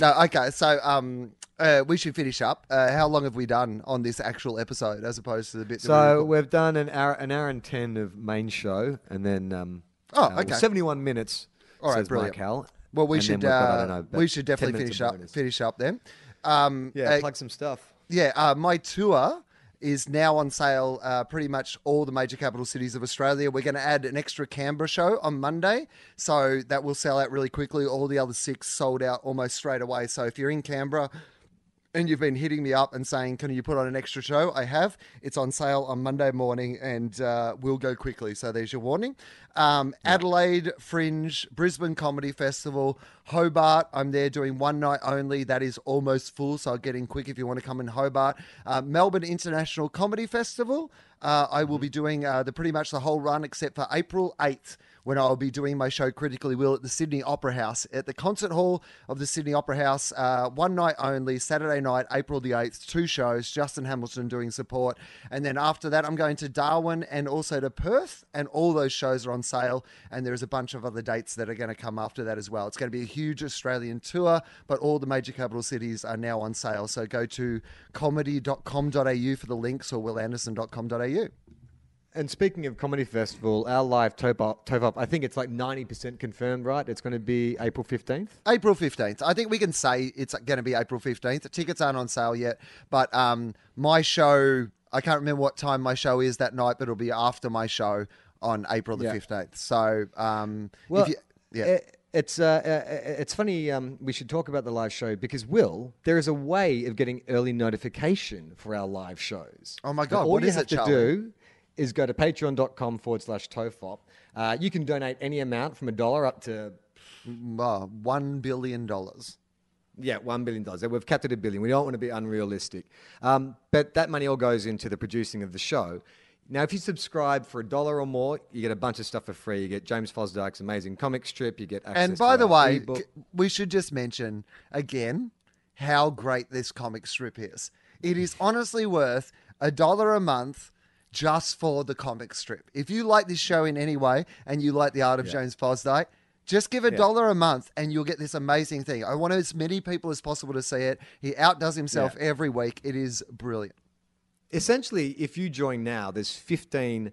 no, okay. So um, uh, we should finish up. Uh, how long have we done on this actual episode, as opposed to the bit? that we So we've done an hour, an hour and ten of main show, and then um, Oh, uh, okay. seventy-one minutes. All right, brilliant. Mike Hal. well, we And should we've got, I don't uh, know, we should definitely finish up. bonus. Finish up then. Um, Yeah, uh, plug some stuff. Yeah, uh, my tour is now on sale uh, pretty much all the major capital cities of Australia. We're going to add an extra Canberra show on Monday. So that will sell out really quickly. All the other six sold out almost straight away. So if you're in Canberra, and you've been hitting me up and saying, "Can you put on an extra show?" I have. It's on sale on Monday morning and uh, will go quickly. So there's your warning. Um, Adelaide Fringe, Brisbane Comedy Festival, Hobart. I'm there doing one night only. That is almost full, so I'll get in quick if you want to come in Hobart. Uh, Melbourne International Comedy Festival. Uh, I will be doing uh, the pretty much the whole run except for April 8th when I'll be doing my show Critically Will at the Sydney Opera House at the concert hall of the Sydney Opera House. Uh, one night only, Saturday night, April the 8th, two shows, Justin Hamilton doing support. And then after that, I'm going to Darwin and also to Perth, and all those shows are on sale. And there's a bunch of other dates that are going to come after that as well. It's going to be a huge Australian tour, but all the major capital cities are now on sale. So go to comedy.com.au for the links or wilanderson.com.au. And speaking of comedy festival, our live Tofop, Top Up, I think it's like ninety percent confirmed, right? It's going to be April fifteenth. April 15th. I think we can say it's going to be April 15th. The tickets aren't on sale yet, but um, my show, I can't remember what time my show is that night, but it'll be after my show on April the Yeah. 15th. So, um, Well, if you, yeah. i- it's uh, uh, it's funny. Um, we should talk about the live show because Wil, there is a way of getting early notification for our live shows. Oh my God, All what you is have it, to Charlie? do is go to patreon.com forward slash tofop. Uh, you can donate any amount from a dollar up to uh, $1 billion. Yeah, one billion dollars. We've capped it at a billion. We don't want to be unrealistic, um, but that money all goes into the producing of the show. Now, if you subscribe for a dollar or more, you get a bunch of stuff for free. You get James Fosdyke's amazing comic strip. You get access And by the way, ebook. we should just mention again how great this comic strip is. It is honestly worth a dollar a month just for the comic strip. If you like this show in any way and you like the art of James Fosdyke, just give a dollar a month and you'll get this amazing thing. I want as many people as possible to see it. He outdoes himself Yeah. every week. It is brilliant. essentially, if you join now, there's 15,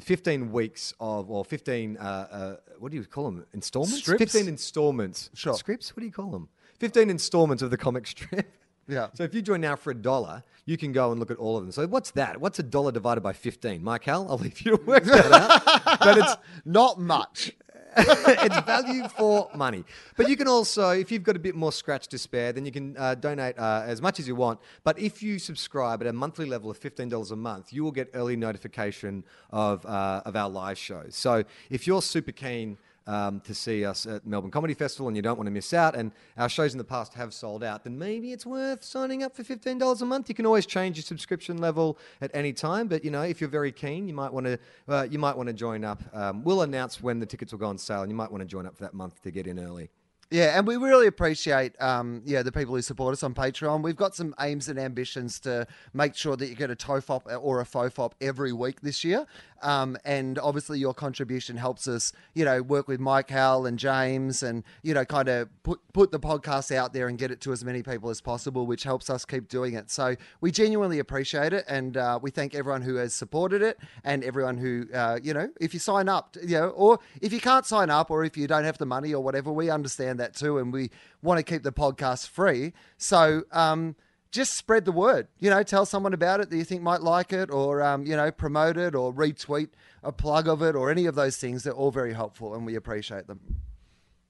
15 weeks of, or 15, uh, uh, what do you call them? Installments? Strips? 15 installments. Sure. Scripts? What do you call them? 15 installments of the comic strip. Yeah. So if you join now for a dollar, you can go and look at all of them. So what's that? What's a dollar divided by 15? Mike Hal, I'll leave you to work that out. but it's Not much. it's value for money. But you can also, if you've got a bit more scratch to spare, then you can uh, donate uh, as much as you want. But if you subscribe at a monthly level of $15 a month, you will get early notification of, uh, of our live shows. So if you're super keen, um, to see us at Melbourne Comedy Festival and you don't want to miss out, and our shows in the past have sold out, then maybe it's worth signing up for $15 a month. You can always change your subscription level at any time, but you know, if you're very keen, you might want to uh, you might want to join up. Um, we'll announce when the tickets will go on sale, and you might want to join up for that month to get in early. Yeah, and we really appreciate um, yeah the people who support us on Patreon. We've got some aims and ambitions to make sure that you get a TOFOP or a FOFOP every week this year. Um, and obviously, your contribution helps us, you know, work with Mike Howell and James, and you know, kind of put put the podcast out there and get it to as many people as possible, which helps us keep doing it. So we genuinely appreciate it, and uh, we thank everyone who has supported it, and everyone who, uh, you know, if you sign up, you know, or if you can't sign up, or if you don't have the money or whatever, we understand that too, and we want to keep the podcast free. So. Um, just spread the word. You know, tell someone about it that you think might like it, or um, you know, promote it, or retweet a plug of it, or any of those things. They're all very helpful, and we appreciate them.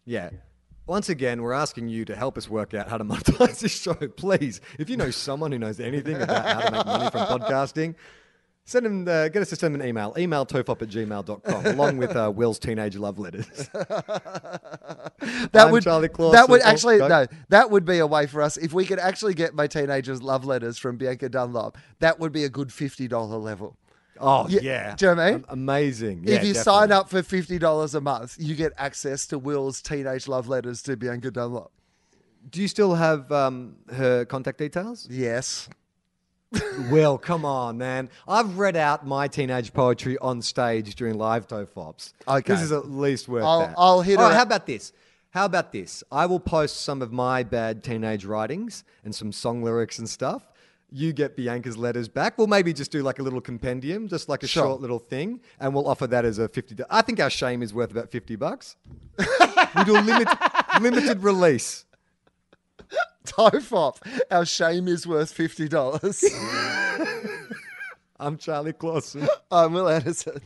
Yeah. Once again, we're asking you to help us work out how to monetize this show. Please, if you know someone who knows anything about how to make money from podcasting, send him, uh, get us to send them an email. Email tofop at gmail.com along with uh, Wil's teenage love letters. That I'm would Charlie Clausen. that would Oh, actually go. no, that would be a way for us if we could actually get my teenagers love letters from Bianca Dunlop. That would be a good fifty dollar level. Oh, Yeah, yeah. do you know what I mean? Am- Amazing. if Yeah, you sign up for fifty dollars a month, you get access to Wil's teenage love letters to Bianca Dunlop. Do you still have um, her contact details? Yes. Wil, come on, man. I've read out my teenage poetry on stage during live TOFOPs. Okay. This is at least worth I'll- that. I'll hit All right, how about this? How about this? I will post some of my bad teenage writings and some song lyrics and stuff. You get Bianca's letters back. We'll maybe just do like a little compendium, just like a Sure. short little thing, and we'll offer that as a 50. do- I think our shame is worth about 50 bucks. we do a limit, limited release. Tofop, our shame is worth fifty dollars. I'm Charlie Clausen. I'm Wil Anderson.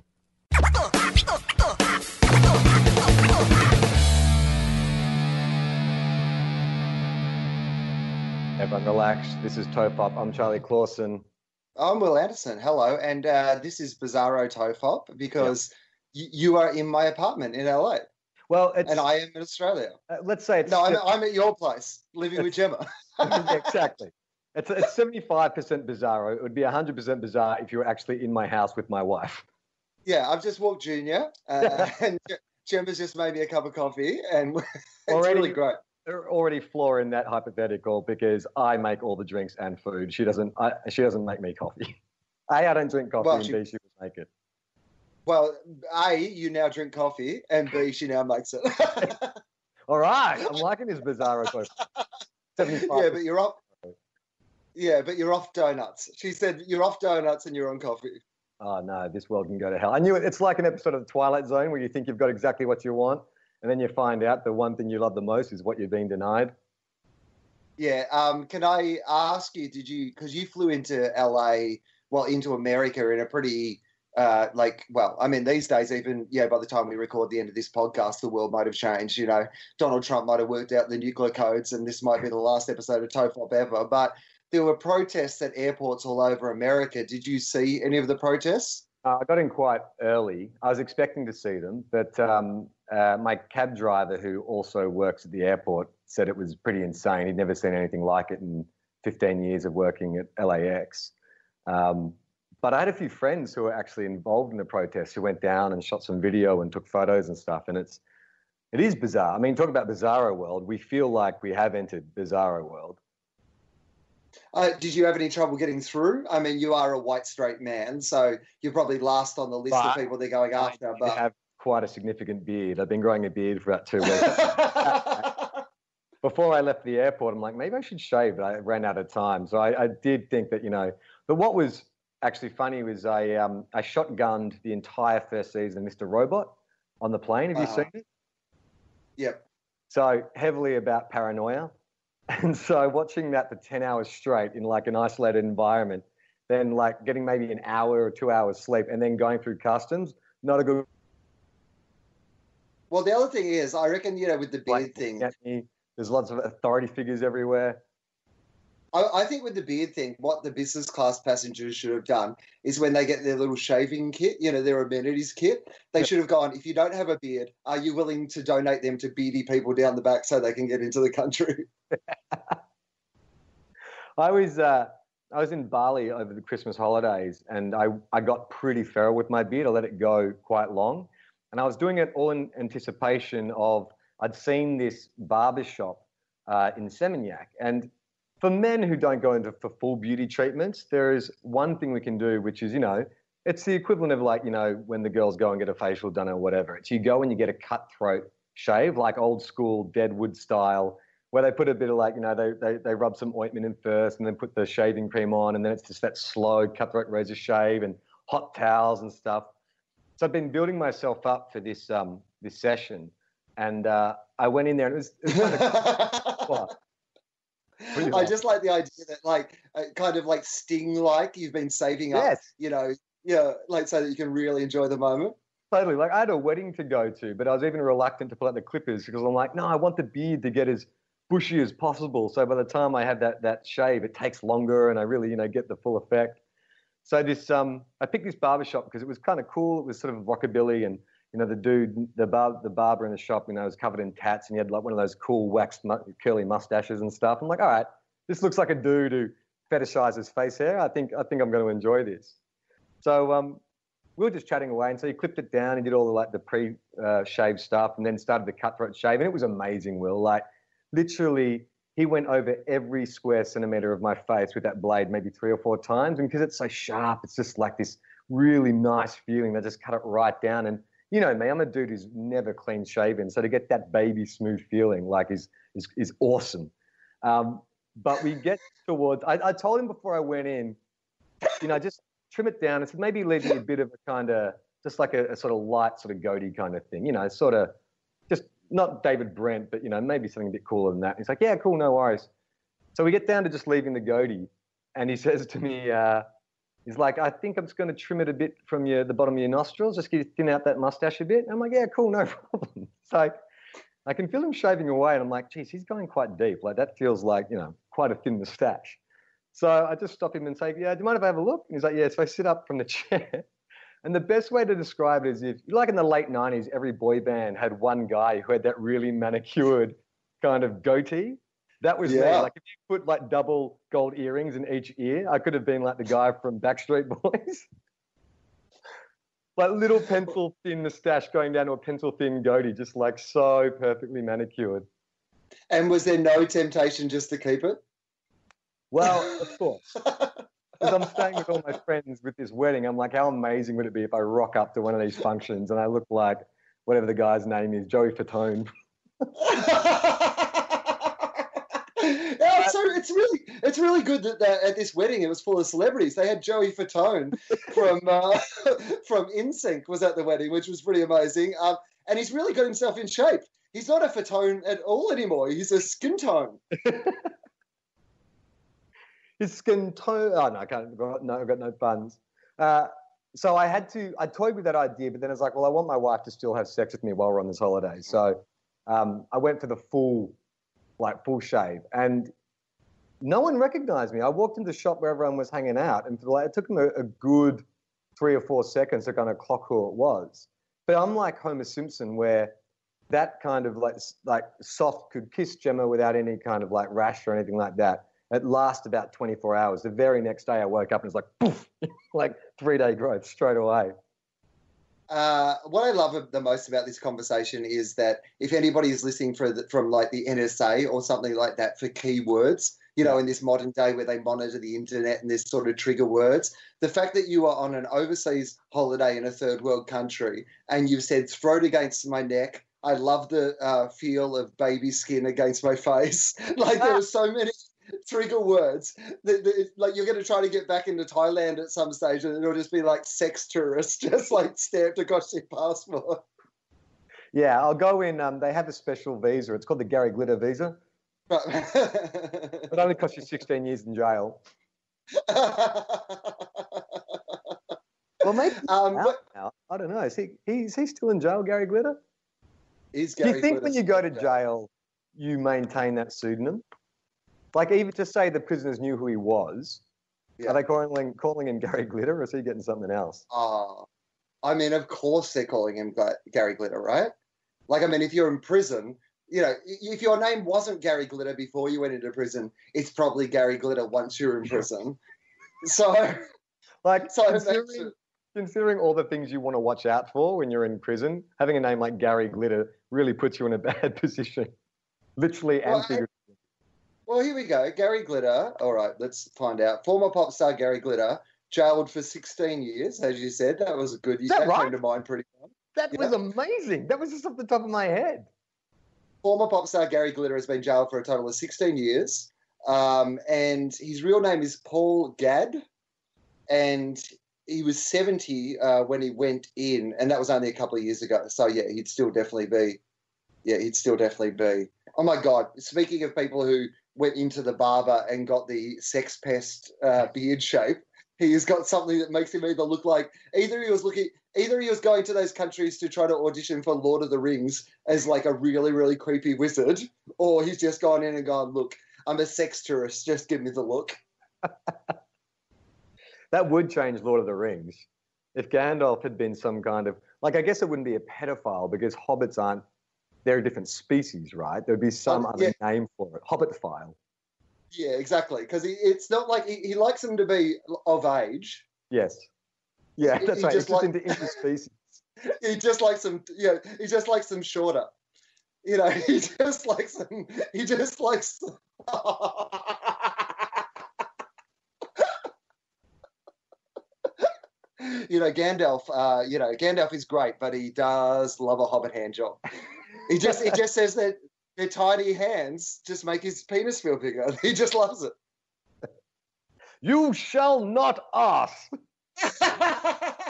Everyone relax. This is Tofop. I'm Charlie Clausen. I'm Wil Anderson. Hello, and uh, this is Bizarro Tofop because y- you are in my apartment in LA, Well, it's, and I am in Australia. uh, let's say it's No, I'm, I'm at your place, living with Gemma. exactly. It's, it's 75% bizarro. It would be 100% bizarre if you were actually in my house with my wife. yeah, I've just walked Junior, uh, and Ge- Gemma's just made me a cup of coffee, and it's Already- really great. Are already flaw in that hypothetical because I make all the drinks and food. She doesn't. I, she doesn't make me coffee. A, I don't drink coffee, Well, and she- B, she would make it. Well, A, you now drink coffee, and B, she now makes it. All right, I'm liking this bizarro. quote. 75. yeah, but you're off. Yeah, but you're off donuts. She said you're off donuts and you're on coffee. Oh no, this world can go to hell. I knew it. It's like an episode of the Twilight Zone where you think you've got exactly what you want, and then you find out the one thing you love the most is what you're being denied. Yeah. Um, can I ask you, did you, because you flew into LA, well, into America in a pretty, uh, like, well, I mean, these days, even, yeah, by the time we record the end of this podcast, the world might have changed. You know, Donald Trump might have worked out the nuclear codes, and this might be the last episode of TOFOP ever. But there were protests at airports all over America. Did you see any of the protests? Uh, I got in quite early. I was expecting to see them, but um, uh, my cab driver, who also works at the airport, said it was pretty insane. He'd never seen anything like it in 15 years of working at LAX. Um, but I had a few friends who were actually involved in the protests who went down and shot some video and took photos and stuff. And it's it is bizarre. I mean, talk about bizarro world. We feel like we have entered bizarro world. Uh, did you have any trouble getting through? I mean, you are a white straight man, so you're probably last on the list But of people they're going after. I But have quite a significant beard. I've been growing a beard for about two weeks. before I left the airport, I'm like, maybe I should shave, but I ran out of time. So I, I did think that, you know, but what was actually funny was I, um, I shotgunned the entire first season of Mr. Robot on the plane. Have you Uh-huh. seen it? yep. So heavily about paranoia. And so watching that for 10 hours straight in like an isolated environment, then like getting maybe an hour or two hours sleep and then going through customs, not a good Well, the other thing is, I reckon you know with the beard Like, thing. There's lots of authority figures everywhere. I, I think with the beard thing, what the business class passengers should have done is when they get their little shaving kit, you know, their amenities kit, they should have gone, if you don't have a beard, are you willing to donate them to beardy people down the back so they can get into the country? I was uh, I was in Bali over the Christmas holidays, and I I got pretty feral with my beard. I let it go quite long, and I was doing it all in anticipation of I'd seen this barber shop uh, in Seminyak, and for men who don't go into for full beauty treatments, there is one thing we can do, which is you know. It's the equivalent of like, you know, when the girls go and get a facial done or whatever. It's you go and you get a cutthroat shave, like old school Deadwood style, where they put a bit of like, you know, they, they, they rub some ointment in first and then put the shaving cream on. And then it's just that slow cutthroat razor shave and hot towels and stuff. So I've been building myself up for this, um, this session. And uh, I went in there and it was, it was kind of What? I just like the idea that, like, uh, kind of like sting like you've been saving up, Yes. you know, yeah, like so that you can really enjoy the moment. Totally. Like I had a wedding to go to, but I was even reluctant to pull out the clippers because I'm like, no, I want the beard to get as bushy as possible. So by the time I have that that shave, it takes longer and I really, you know, get the full effect. So this um I picked this barber shop because it was kind of cool. It was sort of rockabilly and you know, the dude, the bar, the barber in the shop, you know, was covered in tats and he had like one of those cool waxed mu- curly mustaches and stuff. I'm like, all right, this looks like a dude who fetishizes face hair. I think I think I'm going to enjoy this. So um, we were just chatting away, and so he clipped it down and did all the like the pre-shave stuff, and then started the cutthroat shave, and it was amazing. Wil like literally, he went over every square centimeter of my face with that blade, maybe three or four times, and because it's so sharp, it's just like this really nice feeling. They just cut it right down, and you know me, I'm a dude who's never clean shaven, so to get that baby smooth feeling like is is is awesome. Um, but we get towards. I, I told him before I went in, you know, just trim it down. It's maybe leave me a bit of a kind of just like a, a sort of light sort of goatee kind of thing, you know, sort of just not David Brent, but you know, maybe something a bit cooler than that. He's like, yeah, cool, no worries. So we get down to just leaving the goatee, and he says to me, uh, he's like, I think I'm just going to trim it a bit from your the bottom of your nostrils, just get you thin out that mustache a bit. And I'm like, yeah, cool, no problem. So I can feel him shaving away, and I'm like, geez, he's going quite deep. Like that feels like you know quite a thin moustache. So I just stop him and say, yeah, do you mind if I have a look? And he's like, yeah. So I sit up from the chair. And the best way to describe it is if, like in the late 90s, every boy band had one guy who had that really manicured kind of goatee. That was me. Like if you put like double gold earrings in each ear, I could have been like the guy from Backstreet Boys. like little pencil thin moustache going down to a pencil thin goatee, just like so perfectly manicured. And was there no temptation just to keep it? Well, of course. Because I'm staying with all my friends with this wedding. I'm like, how amazing would it be if I rock up to one of these functions and I look like whatever the guy's name is, Joey Fatone. yeah, so it's really it's really good that, that at this wedding it was full of celebrities. They had Joey Fatone from uh, from NSYNC was at the wedding, which was pretty amazing. Um, and he's really got himself in shape. He's not a Fatone at all anymore. He's a skin tone. His skin tone. Oh no, I can't. No, I've got no buns. Uh, so I had to. I toyed with that idea, but then I was like, well, I want my wife to still have sex with me while we're on this holiday. So um, I went for the full, like full shave, and no one recognized me. I walked into the shop where everyone was hanging out, and like, it took them a, a good three or four seconds to kind of clock who it was. But I'm like Homer Simpson, where that kind of like like soft could kiss Gemma without any kind of like rash or anything like that. It lasts about 24 hours. The very next day, I woke up and it's like poof, like three day growth straight away. Uh, what I love the most about this conversation is that if anybody is listening the, from like the NSA or something like that for keywords, you know, in this modern day where they monitor the internet and this sort of trigger words, the fact that you are on an overseas holiday in a third world country and you've said throat against my neck. I love the uh, feel of baby skin against my face. like there were so many trigger words that, that like you're going to try to get back into Thailand at some stage and it'll just be like sex tourists just like stamped across your passport. Yeah, I'll go in. Um, they have a special visa. It's called the Gary Glitter visa. But It only cost you 16 years in jail. Well, maybe Um, but- now. I don't know. Is he, he, is he still in jail, Gary Glitter? Is Gary Do you think Glitter when you go to still jail, you maintain that pseudonym? Like, even to say the prisoners knew who he was, Yeah. are they calling calling him Gary Glitter, or is he getting something else? Ah, I mean, of course they're calling him Gary Glitter, right? Like, I mean, if you're in prison, you know, if your name wasn't Gary Glitter before you went into prison, it's probably Gary Glitter once you're in prison. So, Like, so considering, considering all the things you want to watch out for when you're in prison, having a name like Gary Glitter really puts you in a bad position, literally Well, and I- figuratively. well, here we go. Gary Glitter. All right, let's find out. Former pop star Gary Glitter, jailed for 16 years, as you said. That was a good. Is that came right? to mind pretty well. That yeah. was amazing. That was just off the top of my head. Former pop star Gary Glitter has been jailed for a total of 16 years. Um, and his real name is Paul Gadd. And he was 70 uh, when he went in, and that was only a couple of years ago. So, yeah, he'd still definitely be. Yeah, he'd still definitely be. Oh my God. Speaking of people who went into the barber and got the sex pest uh, beard shape, he has got something that makes him either look like either he was looking either he was going to those countries to try to audition for Lord of the Rings as like a really, really creepy wizard, or he's just gone in and gone, look, I'm a sex tourist, just give me the look. That would change Lord of the Rings. If Gandalf had been some kind of like, I guess it wouldn't be a pedophile because hobbits aren't. They're a different species, right? There'd be some Um, other name for it. Hobbit file. Yeah, exactly. Because it's not like he, he likes them to be of age. Yes. Yeah, He- that's he right. just like- into interspecies. He just likes them, you know, he just likes them shorter. You know, he just likes them, he just likes You know, Gandalf. Uh, you know, Gandalf is great, but he does love a hobbit hand job. He just, he just says that their tiny hands just make his penis feel bigger. He just loves it. You shall not ask.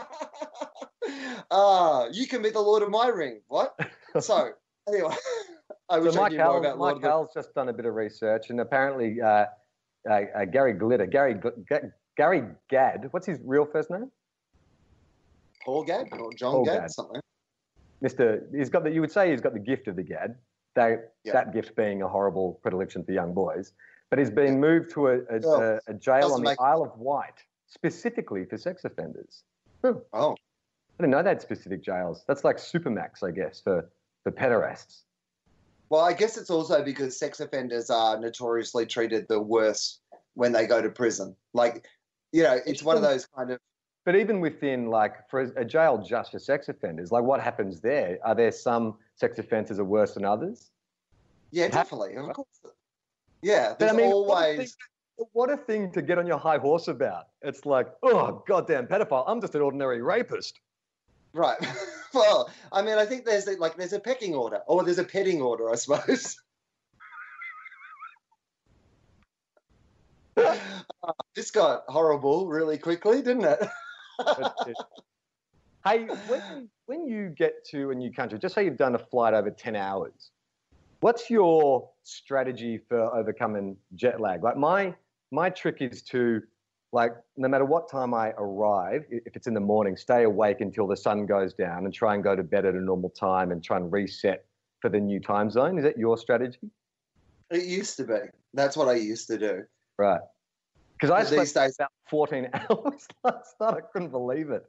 Ah, you can be the Lord of my ring. What? So, anyway, I wish So I Mike, knew more about Lord Mike the just done a bit of research, and apparently uh, uh, uh, Gary Glitter, Gary Ga- Gary Gadd, what's his real first name? Paul Gadd or John Paul Gad, Gadd. something. Mister, he's got the. You would say he's got the gift of the Gad. They, Yeah. That gift being a horrible predilection for young boys, but he's been moved to a, a, Well, a, a jail on the Isle of Wight specifically for sex offenders. Oh, I didn't know they had specific jails. That's like Supermax, I guess, for for pederasts. well, I guess it's also because sex offenders are notoriously treated the worst when they go to prison. Like, you know, it's one of those kind of But even within like for a jail just for sex offenders, like what happens there? Are there some sex offences are worse than others? yeah, Ha- definitely, of course. Yeah, But I there's mean, what always thing, what a thing to get on your high horse about. It's like, oh goddamn pedophile! I'm just an ordinary rapist. right. well, I mean, I think there's like there's a pecking order, or there's a petting order, I suppose. Uh, this got horrible really quickly, didn't it? It- hey, when, when you get to a new country, just say you've done a flight over 10 hours, what's your strategy for overcoming jet lag? Like my my trick is to like no matter what time I arrive, if it's in the morning, stay awake until the sun goes down and try and go to bed at a normal time and try and reset for the new time zone. Is that your strategy? It used to be. That's what I used to do. Right. Because I slept days, about 14 hours last night. I couldn't believe it.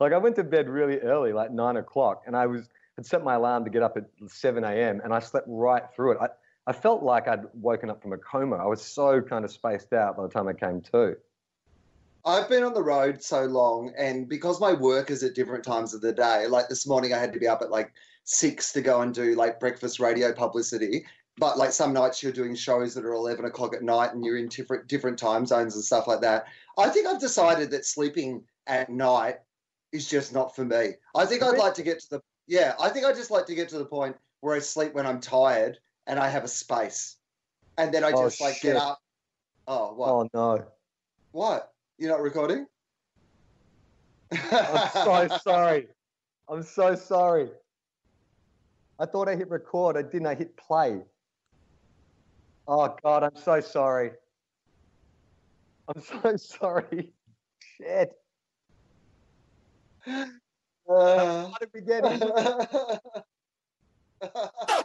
Like I went to bed really early, like nine o'clock, and I was had set my alarm to get up at 7 a.m. and I slept right through it. I, I felt like I'd woken up from a coma. I was so kind of spaced out by the time I came to. I've been on the road so long, and because my work is at different times of the day, like this morning I had to be up at like six to go and do like breakfast radio publicity. But like some nights you're doing shows that are 11 o'clock at night and you're in different different time zones and stuff like that. I think I've decided that sleeping at night is just not for me. I think I'd like to get to the yeah. I think I just like to get to the point where I sleep when I'm tired and I have a space, and then I Oh, just like shit. get up. Oh what? Oh no. What? You're not recording? I'm so sorry. I'm so sorry. I thought I hit record. I didn't. I hit play. Oh God, I'm so sorry. I'm so sorry. Shit. Uh, How did we get